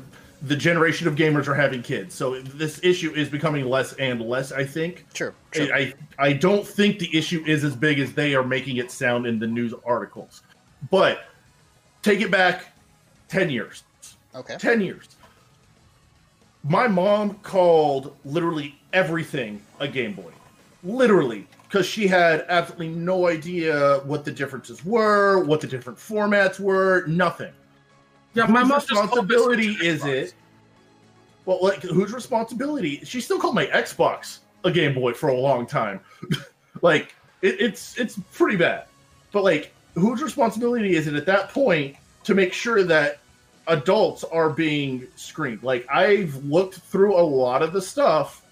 the generation of gamers are having kids. So this issue is becoming less and less. I think. True. true. I, I don't think the issue is as big as they are making it sound in the news articles. But take it back ten years. Okay. 10 years. My mom called literally everything a Game Boy. Literally. Because she had absolutely no idea what the differences were, what the different formats were, nothing. Yeah, Whose my responsibility is it? Well, like, whose responsibility? She still called my Xbox a Game Boy for a long time. like, it, it's it's pretty bad. But like, whose responsibility is it at that point to make sure that adults are being screened? Like, I've looked through a lot of the stuff,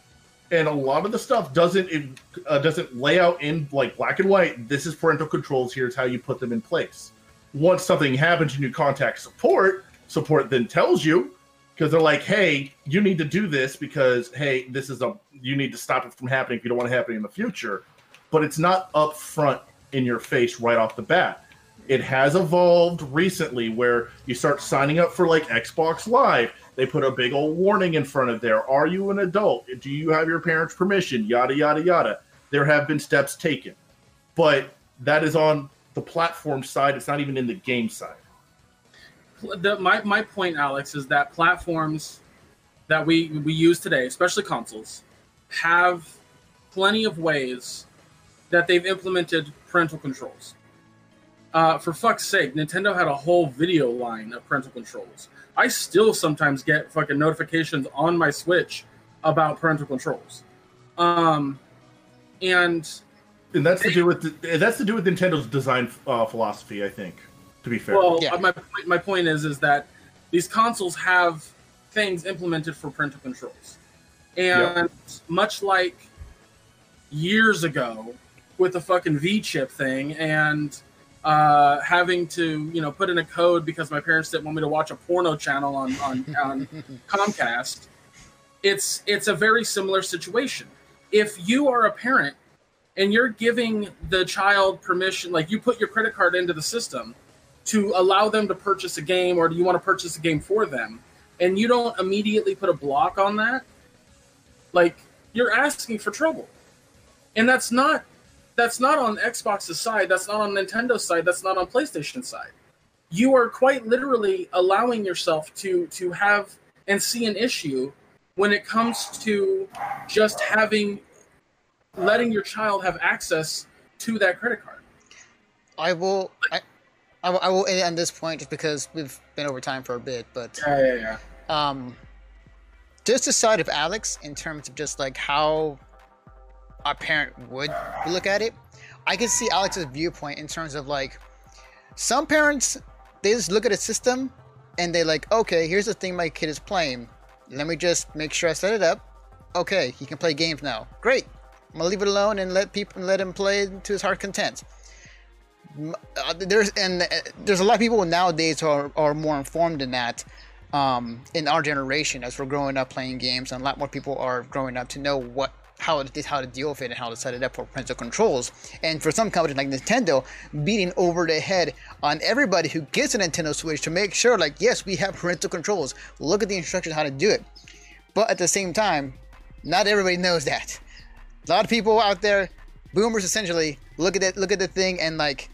and a lot of the stuff doesn't it, uh, doesn't lay out in like black and white. This is parental controls. Here's how you put them in place. Once something happens, and you contact support. Support then tells you because they're like, "Hey, you need to do this because hey, this is a you need to stop it from happening if you don't want it happening in the future." But it's not up front in your face right off the bat. It has evolved recently where you start signing up for like Xbox Live. They put a big old warning in front of there. Are you an adult? Do you have your parents' permission? Yada yada yada. There have been steps taken, but that is on the platform side. It's not even in the game side. the, my my point, Alex, is that platforms that we we use today, especially consoles, have plenty of ways that they've implemented parental controls. Uh, for fuck's sake, Nintendo had a whole video line of parental controls. I still sometimes get fucking notifications on my Switch about parental controls. Um, and And that's to do with the, that's to do with Nintendo's design uh, philosophy, I think. To be fair, Well, Yeah. uh, my point, my point is is that these consoles have things implemented for parental controls, and much like years ago with the fucking V chip thing and uh, having to you know put in a code because my parents didn't want me to watch a porno channel on on, on Comcast. It's it's a very similar situation. If you are a parent and you're giving the child permission, like you put your credit card into the system to allow them to purchase a game, or do you want to purchase a game for them, and you don't immediately put a block on that, like you're asking for trouble, and that's not that's not on Xbox's side, that's not on Nintendo's side, that's not on PlayStation's side. You are quite literally allowing yourself to to have and see an issue when it comes to just having letting your child have access to that credit card. I will. I, I, will- end on this point just because we've been over time for a bit, but Yeah, yeah, yeah. um, just the side of Alex in terms of just like how a parent would look at it. I can see Alex's viewpoint in terms of like some parents they just look at a system and they like, okay, here's the thing my kid is playing. Let me just make sure I set it up. Okay, he can play games now. Great. I'm gonna leave it alone and let people let him play to his heart content. Uh, there's and uh, there's a lot of people nowadays who are, are more informed than that um, in our generation as we're growing up playing games, and a lot more people are growing up to know what how to how to deal with it and how to set it up for parental controls. And for some companies like Nintendo, beating over the head on everybody who gets a Nintendo Switch to make sure, like, yes, we have parental controls. Look at the instructions how to do it. But at the same time, not everybody knows that. A lot of people out there, boomers essentially, look at it, look at the thing, and like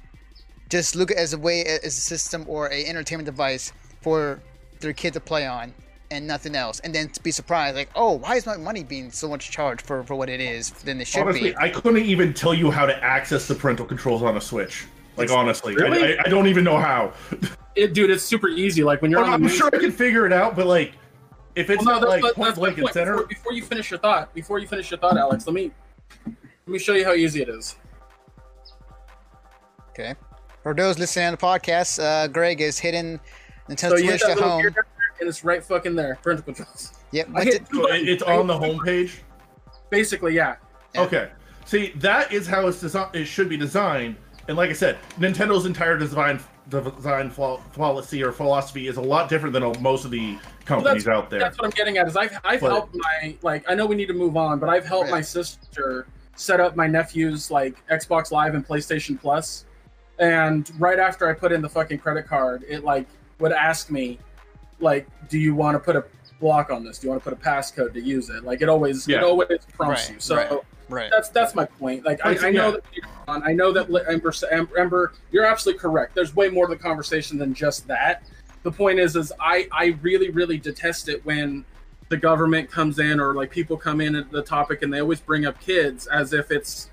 just look at it as a way as a system or a entertainment device for their kid to play on and nothing else and then to be surprised like oh why is my money being so much charged for, for what it is than it should honestly, be I couldn't even tell you how to access the parental controls on a Switch. Like honestly, I- Really? I, I don't even know how. It, dude, it's super easy. Like when you're Well, on I'm news- sure I can figure it out, but like, if it's Well, no, not that's, like that- point that's blank and center, Before, before you finish your thought, before you finish your thought, Alex, let me let me show you how easy it is. okay for those listening on the podcast uh, greg is hitting nintendo So switch at home and it's right fucking there. Parental controls. Yep. I hit two So buttons. it's on the homepage. Basically, yeah. Yeah. Okay. See, that is how it's desi- it should be designed. And like I said, Nintendo's entire design design policy or philosophy is a lot different than most of the companies out there. That's what I'm getting at. Is I've I've But- helped my like I know we need to move on, but I've helped Yeah. my sister set up my nephew's like Xbox Live and PlayStation Plus, and right after I put in the fucking credit card, it like would ask me, like, do you want to put a block on this? Do you want to put a passcode to use it? Like it always Yeah. it always prompts Right, you. So. right. Right. That's that's my point. Like I, I know yeah. that you're. I know that Li- Ember, Ember, you're absolutely correct. There's way more to the conversation than just that. The point is, is I I really really detest it when the government comes in or like people come in at the topic and they always bring up kids as if it's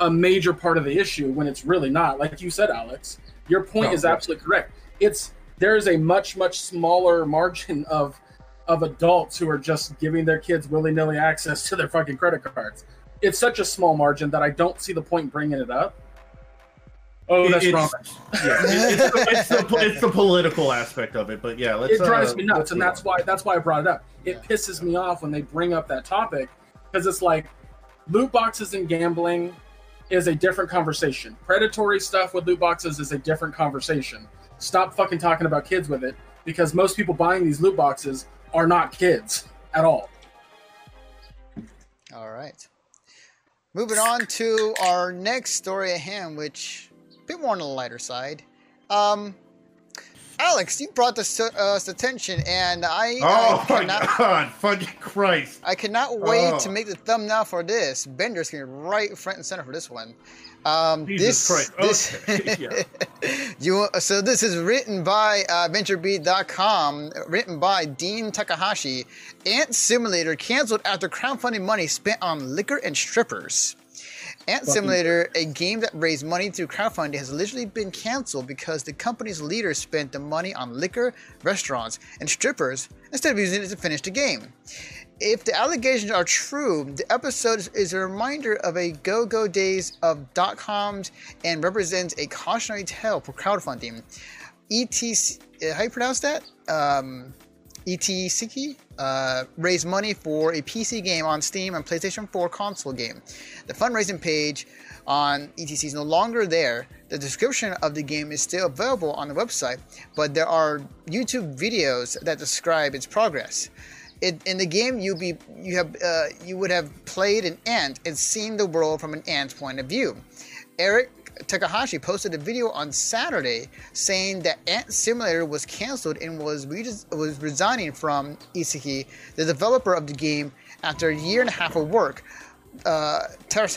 a major part of the issue when it's really not. Like you said, Alex, your point No, is absolutely correct. It's there is a much much smaller margin of of adults who are just giving their kids willy nilly access to their fucking credit cards. It's such a small margin that I don't see the point in bringing it up. Oh, that's It's- wrong. Yeah, it's, the, it's, the, it's the political aspect of it, but yeah, let's. it drives uh, me nuts, and that's on. why that's why I brought it up. It Yeah. pisses me off when they bring up that topic because it's like loot boxes and gambling is a different conversation. Predatory stuff with loot boxes is a different conversation. Stop fucking talking about kids with it because most people buying these loot boxes are not kids at all. All right. Moving on to our next story at hand, which a bit more on the lighter side. Um, Alex, you brought this to us attention, and I, Oh I my cannot, god, fucking Christ! I cannot wait Oh. to make the thumbnail for this. Bender's gonna be right front and center for this one. Um, Jesus this, Christ. This, Okay, you, so this is written by uh, VentureBeat.com, written by Dean Takahashi. Ant Simulator canceled after crowdfunding money spent on liquor and strippers. Ant Fucking- Simulator, a game that raised money through crowdfunding, has literally been canceled because the company's leaders spent the money on liquor, restaurants, and strippers instead of using it to finish the game. If the allegations are true, the episode is- a reminder of a go-go days of dot coms and represents a cautionary tale for crowdfunding. ETC, uh, how you pronounce that? Um, uh, raised money for a PC game on Steam and PlayStation 4 console game. The fundraising page on ETC is no longer there. The description of the game is still available on the website, but there are YouTube videos that describe its progress. It, in the game, you be you have uh, you would have played an ant and seen the world from an ant's point of view. Eric Takahashi posted a video on Saturday saying that Ant Simulator was canceled and was re- was resigning from Iseki, the developer of the game, after a year and a half of work. Uh, uh,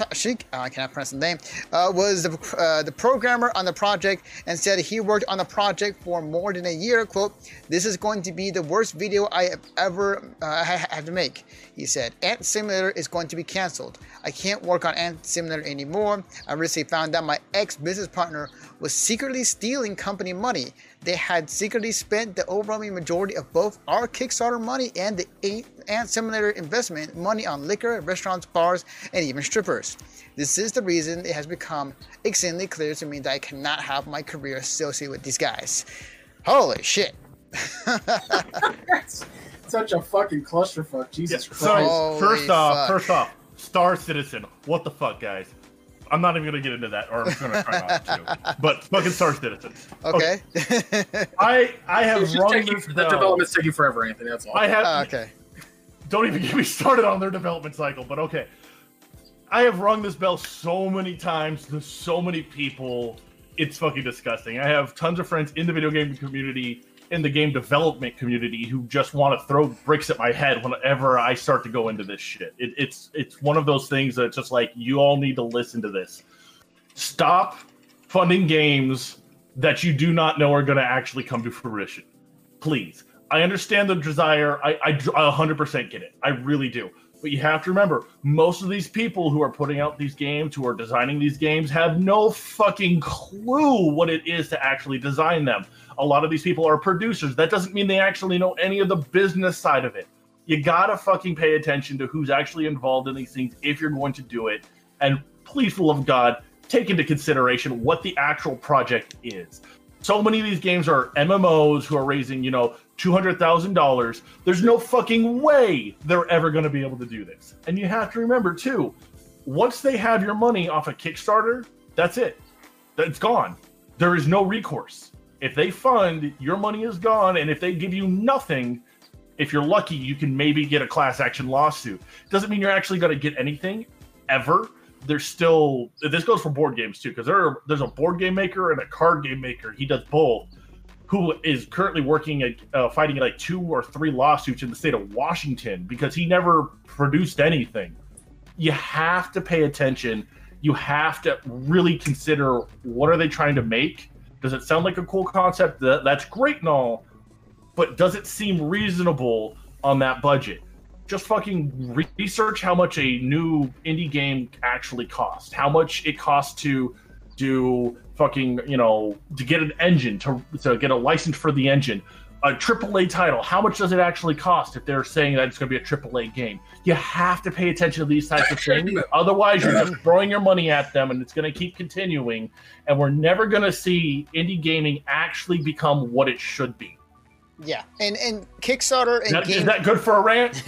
I cannot pronounce the name, uh, was the, uh, the programmer on the project and said he worked on the project for more than a year. "Quote: This is going to be the worst video I have ever uh, had to make," he said. Ant Simulator is going to be canceled. I can't work on Ant Simulator anymore. I recently found out my ex-business partner was secretly stealing company money. They had secretly spent the overwhelming majority of both our Kickstarter money and the Ant- Ant Simulator investment money on liquor, restaurants, bars, and even strippers. This is the reason it has become extremely clear to me that I cannot have my career associated with these guys. Holy shit. That's such a fucking clusterfuck. Jesus So Christ. Holy first off, fuck. first off, Star Citizen. What the fuck, guys? I'm not even gonna get into that, or I'm gonna try not to. But fucking Star Citizen. Okay. I I have It's just rung taking, this the bell. development's taking forever, Anthony. That's all. I have Ah, okay. don't even get me started on their development cycle, but okay. I have rung this bell so many times to so many people. It's fucking disgusting. I have tons of friends in the video game community, in the game development community, who just want to throw bricks at my head whenever I start to go into this shit. It, it's it's one of those things that's just like you all need to listen to this. Stop funding games that you do not know are going to actually come to fruition. Please. I understand the desire. I, I, I 100% get it. I really do. But you have to remember, most of these people who are putting out these games, who are designing these games, have no fucking clue what it is to actually design them. A lot of these people are producers. That doesn't mean they actually know any of the business side of it. You gotta fucking pay attention to who's actually involved in these things if you're going to do it. And please, for love of God, take into consideration what the actual project is. So many of these games are MMOs who are raising, you know, two hundred thousand dollars. There's no fucking way they're ever going to be able to do this. And you have to remember too, once they have your money off a Kickstarter, that's it. It's gone. There is no recourse. If they fund, your money is gone, and if they give you nothing, if you're lucky, you can maybe get a class action lawsuit. Doesn't mean you're actually going to get anything ever. There's still this goes for board games too, because there are, there's a board game maker and a card game maker. He does both. Who is currently working at uh, fighting like two or three lawsuits in the state of Washington because he never produced anything. You have to pay attention. You have to really consider what are they trying to make. Does it sound like a cool concept? That, that's great and all, but does it seem reasonable on that budget? Just fucking research how much a new indie game actually costs, how much it costs to do fucking, you know, to get an engine, to, to get a license for the engine. A AAA title, how much does it actually cost if they're saying that it's going to be a AAA game? You have to pay attention to these types of things. Otherwise, you're just throwing your money at them and it's going to keep continuing. And we're never going to see indie gaming actually become what it should be. Yeah, and and Kickstarter and That- game is that good for a rant?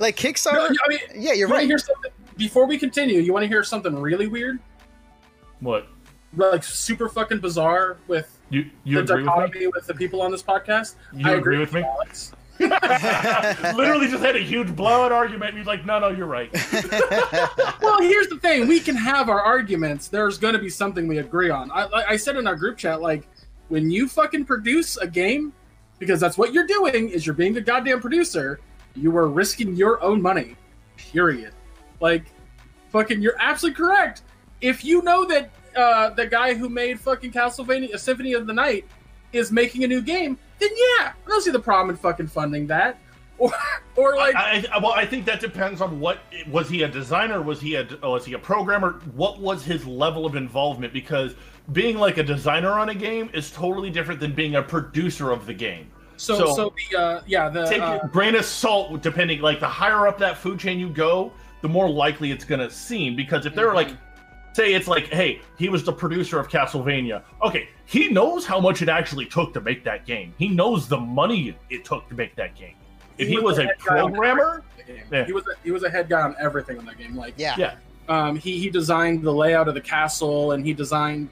like Kickstarter. No, I mean, yeah, you're you right. hear something before we continue? You want to hear something really weird, what? like super fucking bizarre with You you the agree with me? with, the people on this podcast? You I agree with me? Alex. Literally just had a huge blowout argument. And he's like, no, no, you're right. Well, here's the thing: we can have our arguments. There's going to be something we agree on. I, I said in our group chat, like when you fucking produce a game, because that's what you're doing is you're being a goddamn producer. You are risking your own money. Period. Like, fucking, you're absolutely correct. If you know that uh, the guy who made fucking Castlevania Symphony of the Night is making a new game, then yeah, I don't see the problem in fucking funding that. Or, or like, I, I, well, I think that depends on what was he a designer? Was he a oh, was he a programmer? What was his level of involvement? Because being like a designer on a game is totally different than being a producer of the game. so, so- so, the, uh, yeah, the, Take uh, grain of salt, depending. Like the higher up that food chain you go, the more likely it's going to seem. Because if they're like, say it's like, hey, he was the producer of Castlevania. Okay, he knows how much it actually took to make that game. He knows the money it took to make that game. If he, was the a head guy on programmer. Yeah. He was a, he was a head guy on everything on that game. Like yeah. yeah, um, he he designed the layout of the castle and he designed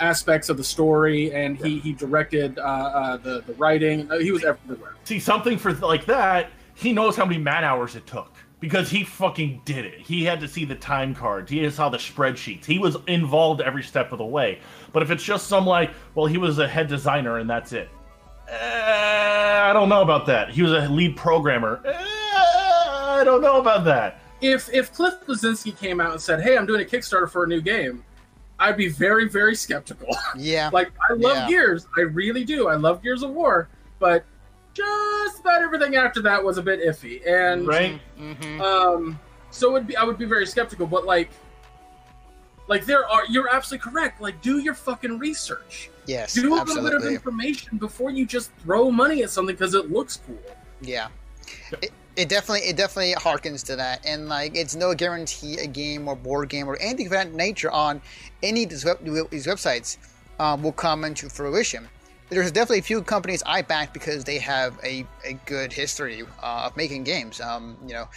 aspects of the story and he he directed uh, uh, the the writing. He was everywhere. see something for like that. He knows how many man hours it took because he fucking did it. He had to see the time cards. He saw the spreadsheets. He was involved every step of the way. But if it's just some like, well, he was a head designer and that's it. Eh, I don't know about that. He was a lead programmer. Eh, I don't know about that. If if Cliff Bleszinski came out and said, "Hey, I'm doing a Kickstarter for a new game," I'd be very very skeptical. Yeah. like I love Yeah. Gears, I really do. I love Gears of War, but just about everything after that was a bit iffy. And Right? Mhm. Um, so it would be I would be very skeptical, but like, like there are you're absolutely correct. Like, do your fucking research. Yes. Do a little bit of information before you just throw money at something because it looks cool. Yeah. It, it definitely it definitely harkens to that, and like it's no guarantee a game or board game or anything of that nature on any of these, web, these websites um, will come into fruition. There's definitely a few companies I back because they have a, a good history uh, of making games. Um, you know,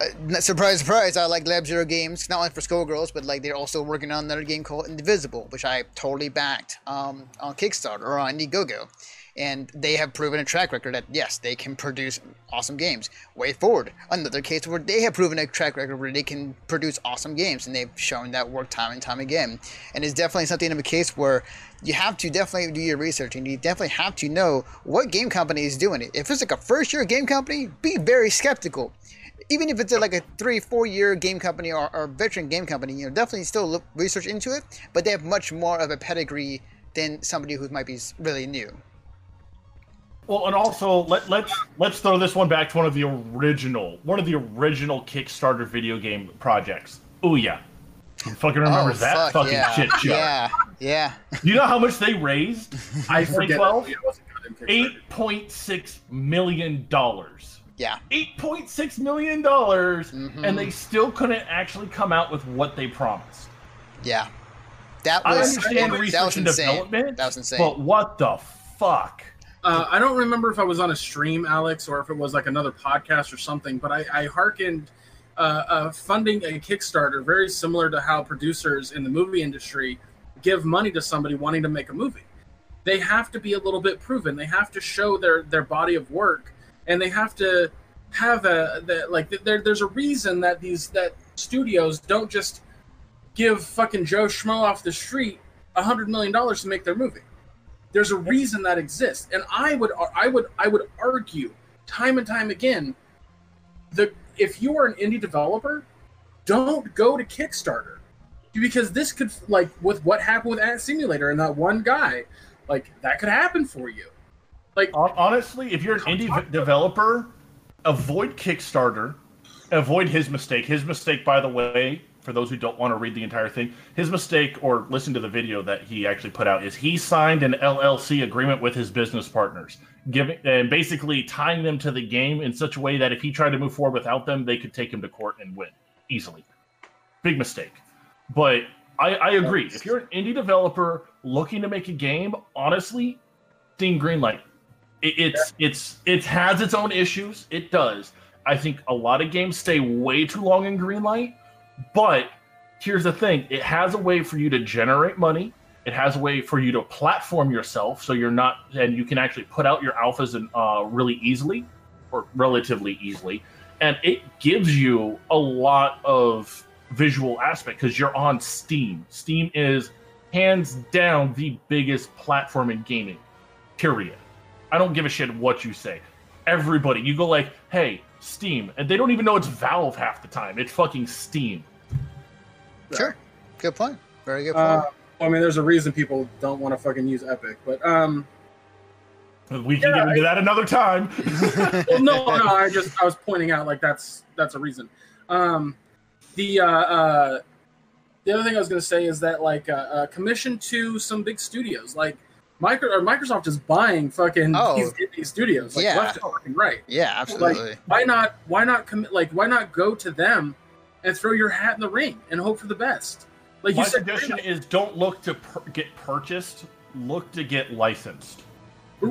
uh, surprise, surprise! I like Lab Zero games, not only for Skullgirls, but like they're also working on another game called Indivisible, which I totally backed um, on Kickstarter or on Indiegogo. And they have proven a track record that yes, they can produce awesome games. WayForward, another case where they have proven a track record where they can produce awesome games, and they've shown that work time and time again. And it's definitely something of a case where you have to definitely do your research, and you definitely have to know what game company is doing it. If it's like a first-year game company, be very skeptical even if it's like a three, four year game company or, or veteran game company, you know, definitely still look research into it, but they have much more of a pedigree than somebody who might be really new. Well, and also let let's let's throw this one back to one of the original one of the original Kickstarter video game projects. Ouya. Who fucking remembers that Oh, fuck, fucking yeah. shit show? Yeah, yeah. You know how much they raised? I forget. forget. 2012? It wasn't good in Kickstarter. Eight point six million dollars. Yeah. Eight point six million dollars, Mhm. and they still couldn't actually come out with what they promised. Yeah. That was I understand that research and insane. development, That was insane. but what the fuck? Uh, I don't remember if I was on a stream, Alex, or if it was like another podcast or something, but I, I hearkened uh, uh, funding a Kickstarter very similar to how producers in the movie industry give money to somebody wanting to make a movie. They have to be a little bit proven. They have to show their their body of work, and they have to have a the, like there, there's a reason that these that studios don't just give fucking Joe Schmo off the street a hundred million dollars to make their movie there's a reason that exists and i would i would i would argue time and time again the if you are an indie developer don't go to kickstarter because this could like with what happened with Ant Simulator and that one guy like that could happen for you like Honestly, if you're an indie developer, avoid Kickstarter. Avoid his mistake. His mistake, by the way, for those who don't want to read the entire thing, his mistake or listen to the video that he actually put out is he signed an LLC agreement with his business partners, giving and basically tying them to the game in such a way that if he tried to move forward without them, they could take him to court and win easily. Big mistake. But I, I agree. If you're an indie developer looking to make a game, honestly, Steam Greenlight it, it's it's it has its own issues. It does. I think a lot of games stay way too long in Greenlight, but here's the thing: it has a way for you to generate money. It has a way for you to platform yourself, so you're not, and you can actually put out your alphas and uh, really easily, or relatively easily, and it gives you a lot of visual aspect because you're on Steam. Steam is hands down the biggest platform in gaming. Period. I don't give a shit what you say. Everybody, you go like, hey, Steam, and they don't even know it's Valve half the time. It's fucking Steam. Sure. Good point. Very good point. uh, i mean there's a reason people don't want to fucking use epic but um We can Yeah, get into that another time. well, no, no, I just I was pointing out like that's that's a reason. Um, the uh, uh, the other thing I was going to say is that like uh, uh, commission to some big studios, like Micro or Microsoft is buying fucking Oh. these, these studios, like Yeah. left and fucking right. yeah, absolutely. Like, why not? Why not commit? Like, why not go to them and throw your hat in the ring and hope for the best? Like My you said, suggestion is don't look to pur- get purchased. Look to get licensed.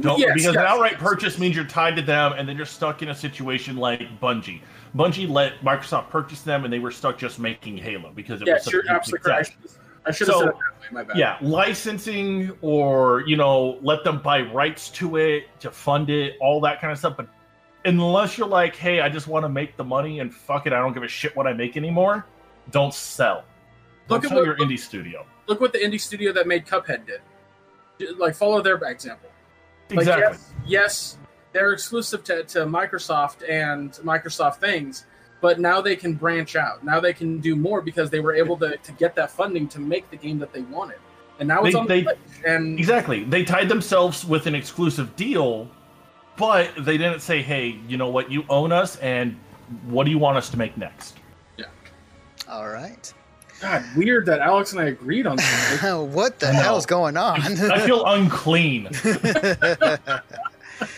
Don't, Yes, because an outright yes. purchase means you're tied to them, and then you're stuck in a situation like Bungie. Bungie let Microsoft purchase them, and they were stuck just making Halo because it was such you're a huge absolutely success. I should have So, said it way. My bad. Yeah, licensing or you know, let them buy rights to it to fund it, all that kind of stuff. But unless you're like, hey, I just want to make the money and fuck it, I don't give a shit what I make anymore. Don't sell. Look Don't at sell what- your indie studio. Look what the indie studio that made Cuphead did. Like, follow their example. Like, Exactly. yes, yes, they're exclusive to, to Microsoft and Microsoft things, but now they can branch out. Now they can do more because they were able to, to get that funding to make the game that they wanted. And now it's They- on they- the Switch. And Exactly. They tied themselves with an exclusive deal, but they didn't say, hey, you know what, you own us, and what do you want us to make next? Yeah. All right. God, weird that Alex and I agreed on something. what the I know. hell's going on? I feel unclean.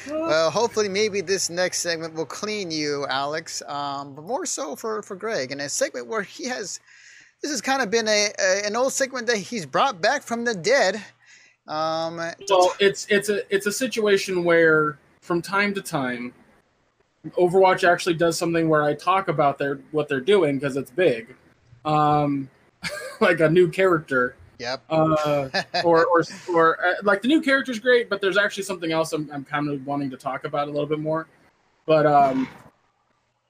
well, hopefully, maybe this next segment will clean you, Alex. Um, but more so for for Greg, in a segment where he has. This has kind of been a, a an old segment that he's brought back from the dead. Um, well, it's it's a it's a situation where from time to time, Overwatch actually does something where I talk about their what they're doing because it's big, um, like a new character. yep. uh, or or or uh, like the new character's great, but there's actually something else I'm, I'm kind of wanting to talk about a little bit more. But um,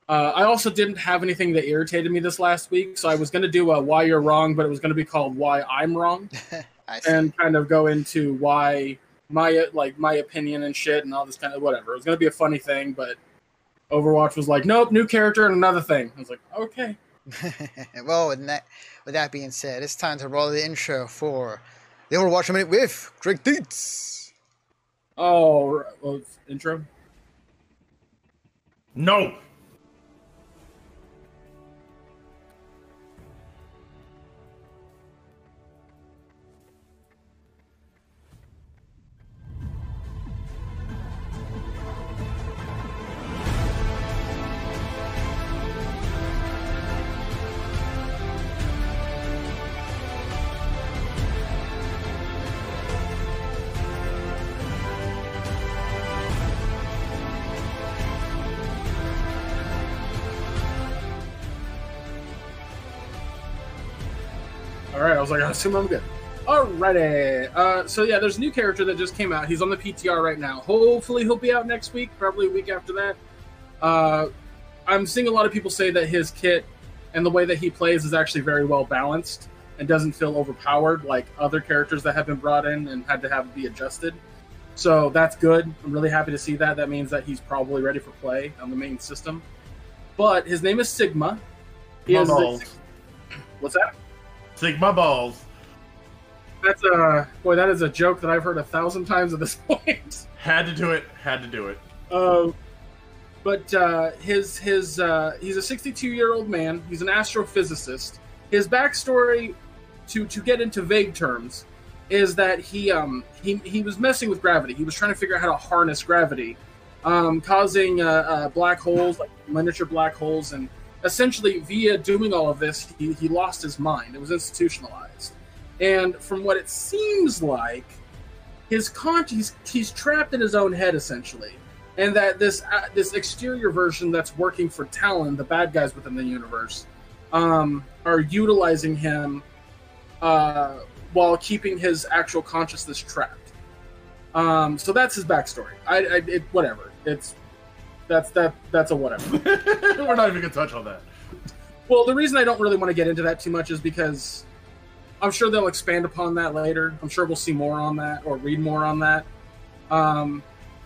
uh, I also didn't have anything that irritated me this last week, so I was going to do a "Why You're Wrong," but it was going to be called "Why I'm Wrong," and kind of go into why my like my opinion and shit and all this kind of whatever. It was going to be a funny thing, but Overwatch was like, "Nope, new character and another thing." I was like, "Okay." well, with that, with that being said, it's time to roll the intro for the Overwatch Minute with Greg Dietz. Oh, well, intro. No. Was like, I assume I'm good. Alrighty. Uh, so yeah, there's a new character that just came out. He's on the PTR right now. Hopefully, he'll be out next week. Probably a week after that. Uh, I'm seeing a lot of people say that his kit and the way that he plays is actually very well balanced and doesn't feel overpowered like other characters that have been brought in and had to have be adjusted. So that's good. I'm really happy to see that. That means that he's probably ready for play on the main system. But his name is Sigma. He My is balls. what's that? Sigma balls. That's a boy. That is a joke that I've heard a thousand times at this point. Had to do it. Had to do it. Uh, but uh, his his uh, he's a 62 year old man. He's an astrophysicist. His backstory, to to get into vague terms, is that he um he he was messing with gravity. He was trying to figure out how to harness gravity, um, causing uh, uh, black holes like miniature black holes, and essentially via doing all of this, he, he lost his mind. It was institutionalized, and from what it seems like, his con he's he's trapped in his own head essentially and that this uh, this exterior version that's working for Talon, the bad guys within the universe, um, are utilizing him uh, while keeping his actual consciousness trapped. Um, so that's his backstory. I, I it, whatever. It's that's that that's a whatever. We're not even gonna touch on that. well, the reason I don't really want to get into that too much is because I'm sure they'll expand upon that later. I'm sure we'll see more on that or read more on that. Um,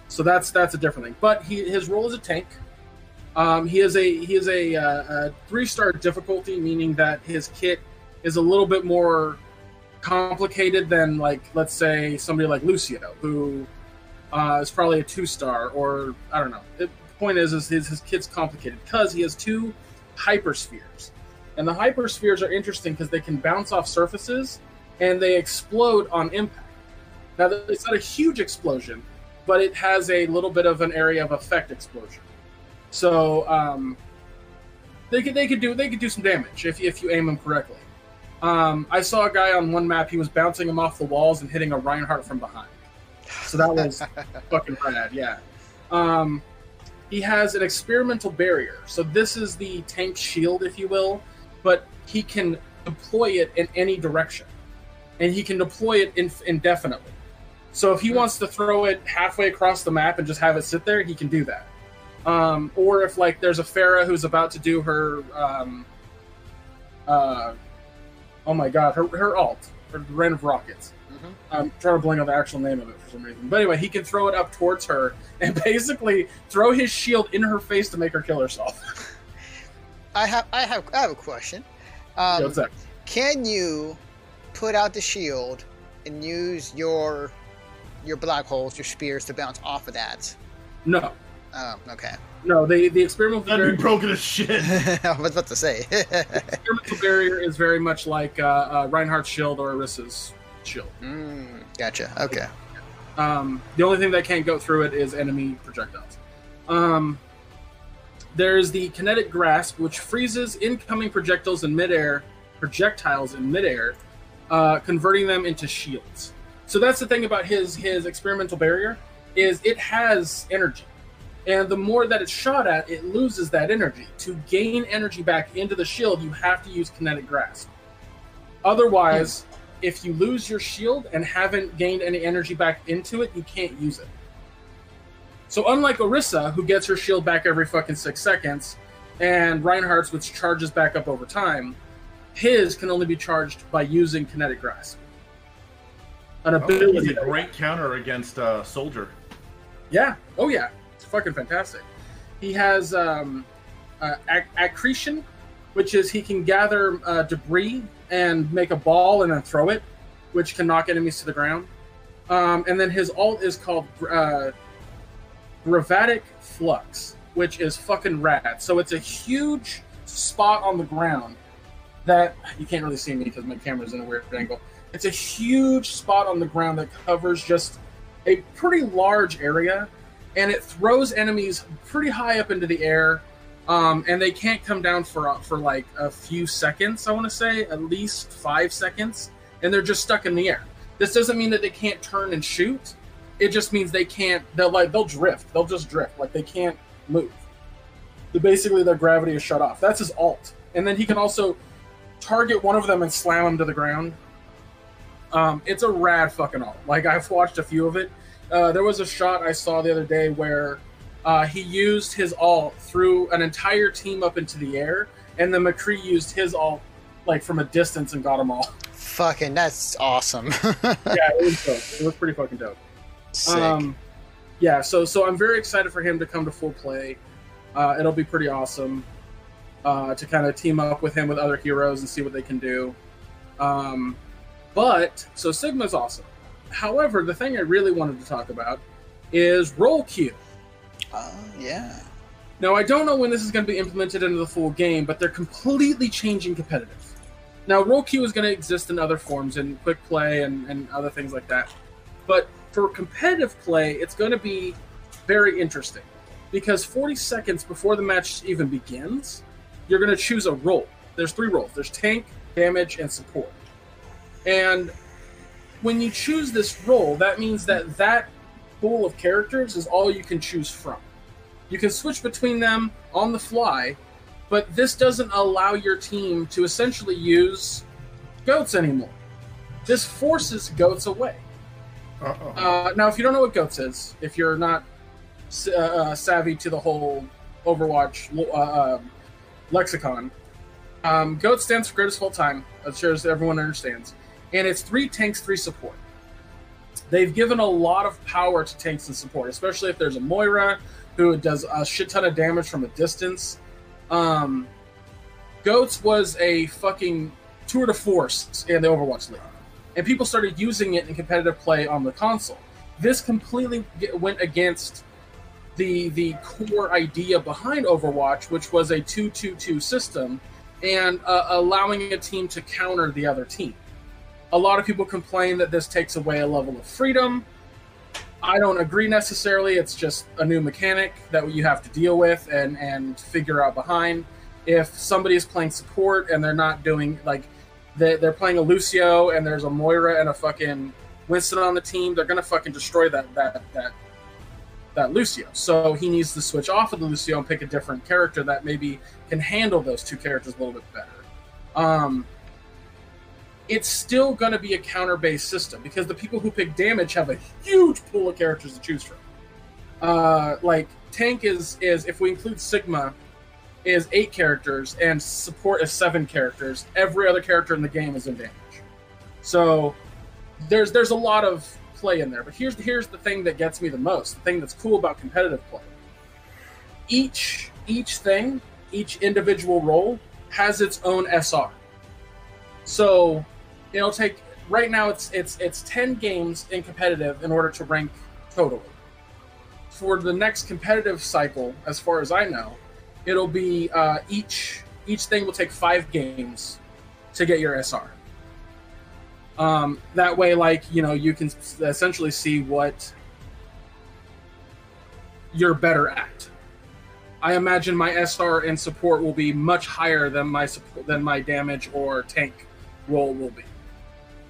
so that's that's a different thing. But he his role is a tank. Um, he is a he is a, uh, a three star difficulty, meaning that his kit is a little bit more complicated than like let's say somebody like Lucio, who uh, is probably a two star or I don't know. The point is, is his his kit's complicated because he has two hyperspheres, and the hyperspheres are interesting because they can bounce off surfaces and they explode on impact. Now it's not a huge explosion, but it has a little bit of an area of effect explosion. So um, they could they could do they could do some damage if if you aim them correctly. Um, I saw a guy on one map. He was bouncing him off the walls and hitting a Reinhardt from behind. So that was fucking rad. Yeah. Um, he has an experimental barrier. So this is the tank shield, if you will, but he can deploy it in any direction, and he can deploy it in, indefinitely. So if he wants to throw it halfway across the map and just have it sit there, he can do that. Um, or if like there's a Pharah who's about to do her, um, uh, oh my god, her her alt, her Rain of Rockets. Mhm. I'm trying to blank on the actual name of it for some reason. But anyway, he can throw it up towards her and basically throw his shield in her face to make her kill herself. I have I have I have a question. Yeah, Um, what's that? can you put out the shield and use your your black holes, your spears to bounce off of that? No, Oh, okay. no. The the experimental That'd be broken as shit. I was about to say. experimental barrier is very much like uh, uh, Reinhardt's shield or Orisa's shield. mm, gotcha. Okay. Um, the only thing that can't go through it is enemy projectiles. Um, there's the kinetic grasp, which freezes incoming projectiles in midair, projectiles in midair, uh, converting them into shields. So that's the thing about his his experimental barrier is it has energy, and the more that it's shot at, it loses that energy. To gain energy back into the shield, you have to use kinetic grasp. Otherwise, if you lose your shield and haven't gained any energy back into it, you can't use it. So unlike Orisa, who gets her shield back every fucking six seconds, and Reinhardt's, which charges back up over time, his can only be charged by using kinetic grasp. An Oh, He's a great counter against uh, Soldier. Yeah. Oh yeah. It's fucking fantastic. He has um, uh, ac- accretion, which is he can gather uh, debris and make a ball and then throw it, which can knock enemies to the ground. Um, and then his alt is called uh, Gravitic Flux, which is fucking rad. So it's a huge spot on the ground that you can't really see me because my camera's in a weird angle. It's a huge spot on the ground that covers just a pretty large area, and it throws enemies pretty high up into the air, um, and they can't come down for uh, for like a few seconds. I want to say at least five seconds, and they're just stuck in the air. This doesn't mean that they can't turn and shoot. It just means they can't. They'll like they'll drift. They'll just drift. Like they can't move. Basically, their gravity is shut off. That's his alt, and then he can also target one of them and slam them to the ground. Um, it's a rad fucking alt. Like I've watched a few of it. Uh, there was a shot I saw the other day where uh, he used his ult threw an entire team up into the air, and then McCree used his ult like from a distance and got them all. Fucking, that's awesome. yeah, it was dope. It was pretty fucking dope. Sick. Um, yeah, so so I'm very excited for him to come to full play. Uh, it'll be pretty awesome uh, to kind of team up with him with other heroes and see what they can do. Um, but so Sigma's awesome. However, the thing I really wanted to talk about is role queue. Uh, yeah. Now I don't know when this is going to be implemented into the full game, but they're completely changing competitive. Now role queue is going to exist in other forms in quick play and, and other things like that. But for competitive play, it's going to be very interesting because 40 seconds before the match even begins, you're going to choose a role. There's three roles. There's tank, damage, and support. And when you choose this role, that means that that pool of characters is all you can choose from. You can switch between them on the fly, but this doesn't allow your team to essentially use goats anymore. This forces goats away. Uh, now, if you don't know what goats is, if you're not uh, uh, savvy to the whole Overwatch uh, um, lexicon, um, GOAT stands for greatest of all time. I'm sure as everyone understands, and it's three tanks, three support. They've given a lot of power to tanks and support, especially if there's a Moira who does a shit ton of damage from a distance. Um, Goats was a fucking tour de force in the Overwatch League, and people started using it in competitive play on the console. This completely went against the the core idea behind Overwatch, which was a two-two-two system, and uh, allowing a team to counter the other team. A lot of people complain that this takes away a level of freedom. I don't agree necessarily. It's just a new mechanic that you have to deal with and and figure out behind. If somebody is playing support and they're not doing like they, they're playing a Lucio and there's a Moira and a fucking Winston on the team, they're gonna fucking destroy that that that that Lucio. So he needs to switch off of the Lucio and pick a different character that maybe can handle those two characters a little bit better. Um, it's still going to be a counter based system because the people who pick damage have a huge pool of characters to choose from. Uh, like tank is is if we include Sigma is eight characters and support is seven characters. Every other character in the game is in damage. So there's there's a lot of play in there. But here's here's the thing that gets me the most. The thing that's cool about competitive play. Each each thing, each individual role has its own SR. So it'll take right now it's it's it's 10 games in competitive in order to rank totally. For the next competitive cycle, as far as I know, it'll be uh, each each thing will take five games to get your SR. Um, that way, like you know, you can essentially see what you're better at. I imagine my SR and support will be much higher than my support, than my damage or tank role will be.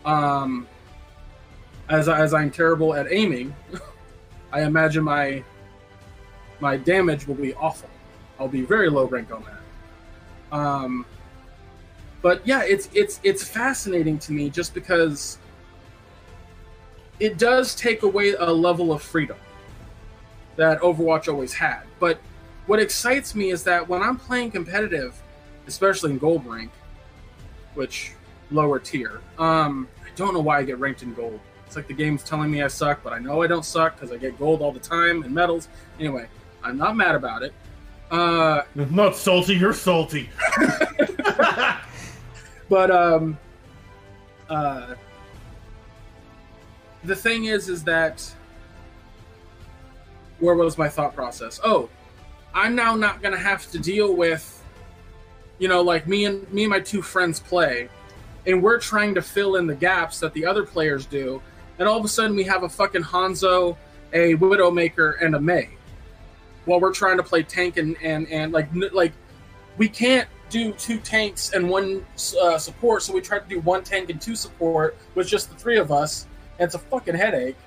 Um, as as I'm terrible at aiming, I imagine my my damage will be awful. I'll be very low rank on that. Um, but yeah, it's it's it's fascinating to me just because it does take away a level of freedom that Overwatch always had. But what excites me is that when I'm playing competitive, especially in gold rank, which lower tier, um, I don't know why I get ranked in gold. It's like the game's telling me I suck, but I know I don't suck because I get gold all the time and medals. Anyway, I'm not mad about it. Uh, not salty, you're salty. but um uh the thing is is that where was my thought process oh i'm now not gonna have to deal with you know like me and me and my two friends play and we're trying to fill in the gaps that the other players do and all of a sudden we have a fucking hanzo a widowmaker and a Mei while we're trying to play tank and and and like like we can't do two tanks and one uh, support, so we tried to do one tank and two support with just the three of us. And it's a fucking headache.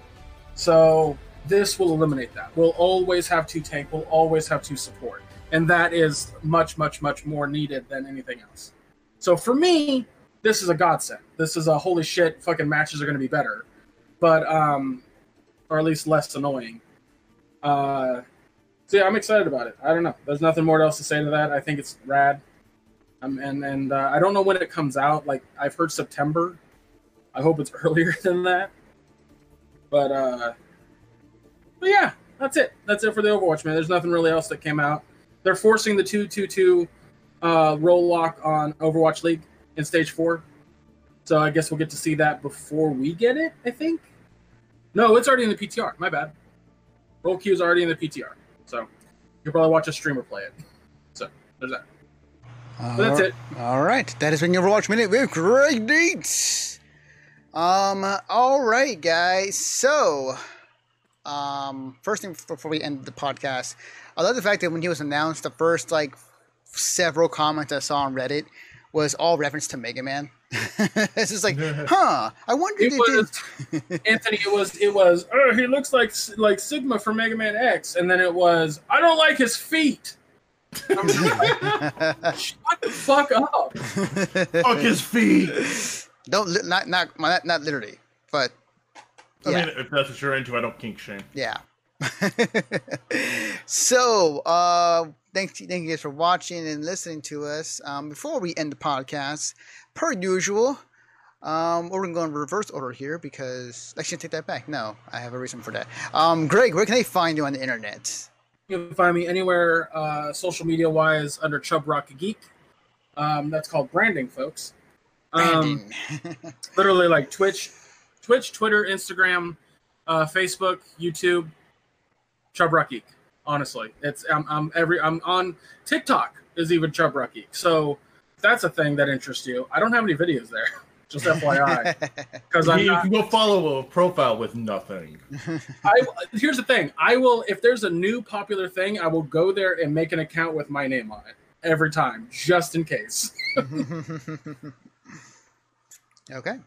So this will eliminate that. We'll always have two tank. We'll always have two support, and that is much, much, much more needed than anything else. So for me, this is a godsend. This is a holy shit. Fucking matches are going to be better, but um, or at least less annoying. Uh, so yeah, I'm excited about it. I don't know. There's nothing more else to say to that. I think it's rad. Um, and and uh, I don't know when it comes out. Like I've heard September. I hope it's earlier than that. But uh, but yeah, that's it. That's it for the Overwatch man. There's nothing really else that came out. They're forcing the two two two uh, role lock on Overwatch League in stage four. So I guess we'll get to see that before we get it. I think. No, it's already in the PTR. My bad. Role queue is already in the PTR. So you'll probably watch a streamer play it. So there's that. But that's it. All right, that has been your Overwatch Minute with Greg Deets. Um, all right, guys. So, um, first thing before we end the podcast, I love the fact that when he was announced, the first like several comments I saw on Reddit was all reference to Mega Man. it's just like, huh? I wonder. It if was they- Anthony. It was. It was. Oh, he looks like like Sigma from Mega Man X, and then it was. I don't like his feet. Like, Shut the fuck up. Fuck his feet. Don't li- not not not not literally, but I yeah. mean, if that's what you're into, I don't kink shame. Yeah. so, uh, thank you, thank you guys for watching and listening to us. Um, before we end the podcast, per usual, um, we're gonna go in reverse order here because actually take that back. No, I have a reason for that. Um, Greg, where can they find you on the internet? You can find me anywhere, uh, social media wise, under Chub Rock Geek. Um, that's called branding, folks. Um, Branding. literally like Twitch, Twitch, Twitter, Instagram, uh, Facebook, YouTube, Chub Rock Honestly, it's I'm, I'm every I'm on TikTok is even Chub Rock So if that's a thing that interests you. I don't have any videos there, just FYI, because I'm you not. can go follow a profile with nothing. I here's the thing. I will if there's a new popular thing, I will go there and make an account with my name on it every time, just in case. okay.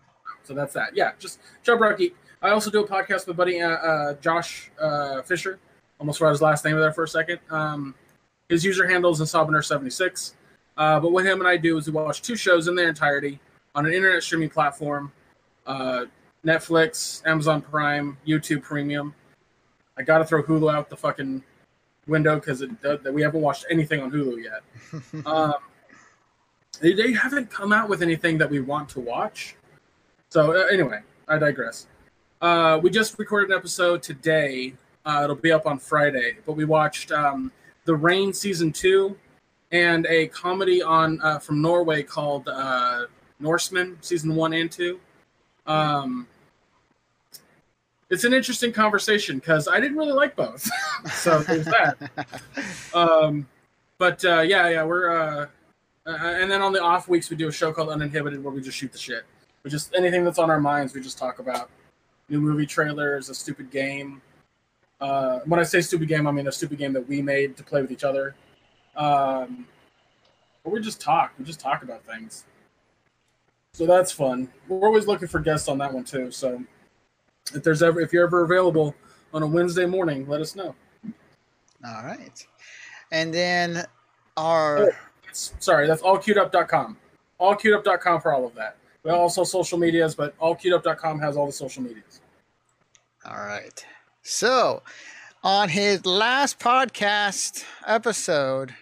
So that's that. Yeah, just Chub Rock I also do a podcast with buddy uh, uh, Josh uh, Fisher. Almost forgot his last name there for a second. Um, his user handle is Insobiner76. Uh, but what him and I do is we watch two shows in their entirety on an internet streaming platform uh, Netflix, Amazon Prime, YouTube Premium. I got to throw Hulu out the fucking window because we haven't watched anything on Hulu yet. um, they, they haven't come out with anything that we want to watch. So uh, anyway, I digress. Uh, we just recorded an episode today. Uh, it'll be up on Friday, but we watched um, the Rain season two and a comedy on uh, from Norway called uh, Norsemen season one and two. Um, it's an interesting conversation because I didn't really like both, so there's that. Um, but uh, yeah, yeah, we're uh, uh, and then on the off weeks we do a show called Uninhibited where we just shoot the shit. We just anything that's on our minds we just talk about. New movie trailers, a stupid game. Uh, when I say stupid game, I mean a stupid game that we made to play with each other. Um, but we just talk. We just talk about things. So that's fun. We're always looking for guests on that one too. So if there's ever if you're ever available on a Wednesday morning, let us know. All right. And then our It's- sorry, that's allqueuedup.com. Allqueuedup.com for all of that. We also social medias, but allqueuedup.com has all the social medias. All right. So, on his last podcast episode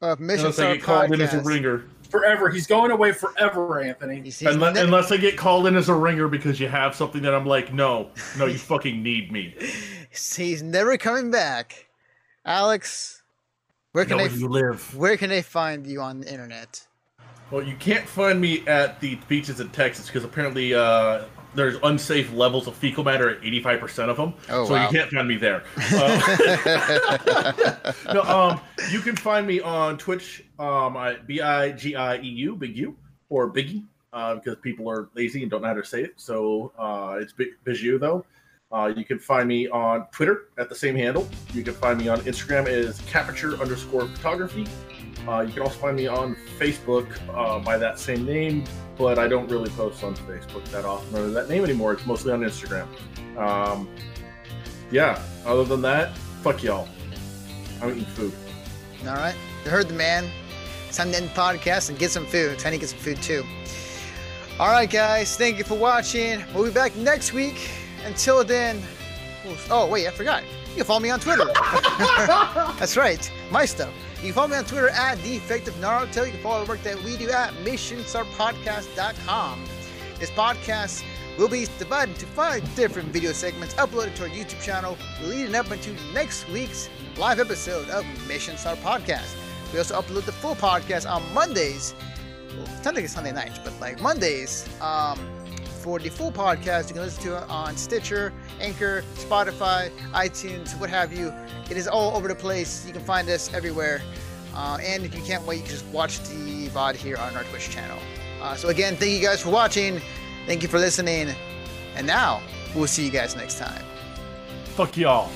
of Mission Unless I Star get called in as a Podcast, ringer. Forever. He's going away forever, Anthony. he's, he's Unless, ne- unless I get called in as a ringer because you have something that I'm like, no, no, you fucking need me. he's never coming back. Alex, where can know they where you live. where can they find you on the internet? Well, you can't find me at the beaches in Texas because apparently uh, there's unsafe levels of fecal matter at 85% of them. Oh, so wow. you can't find me there. Uh, no, um, you can find me on Twitch um, B I G I E U, Big U, or Biggie, uh, because people are lazy and don't know how to say it. So uh, it's Big though. Uh, you can find me on Twitter at the same handle. You can find me on Instagram as Capature underscore photography. Uh, you can also find me on Facebook uh, by that same name, but I don't really post on Facebook that often or that name anymore. It's mostly on Instagram. Um, yeah, other than that, fuck y'all. I'm eating food. All right. You heard the man. Sunday podcast and get some food. I need to get some food too. All right, guys. Thank you for watching. We'll be back next week. Until then. Oh wait, I forgot. You can follow me on Twitter. That's right, my stuff. You can follow me on Twitter at Defective Naruto. You can follow the work that we do at MissionStarPodcast.com. This podcast will be divided into five different video segments uploaded to our YouTube channel, leading up into next week's live episode of Mission Star Podcast. We also upload the full podcast on Mondays. Well, technically Sunday nights, but like Mondays. Um, for the full podcast, you can listen to it on Stitcher, Anchor, Spotify, iTunes, what have you. It is all over the place. You can find us everywhere. Uh, and if you can't wait, you can just watch the VOD here on our Twitch channel. Uh, so again, thank you guys for watching. Thank you for listening. And now, we'll see you guys next time. Fuck y'all.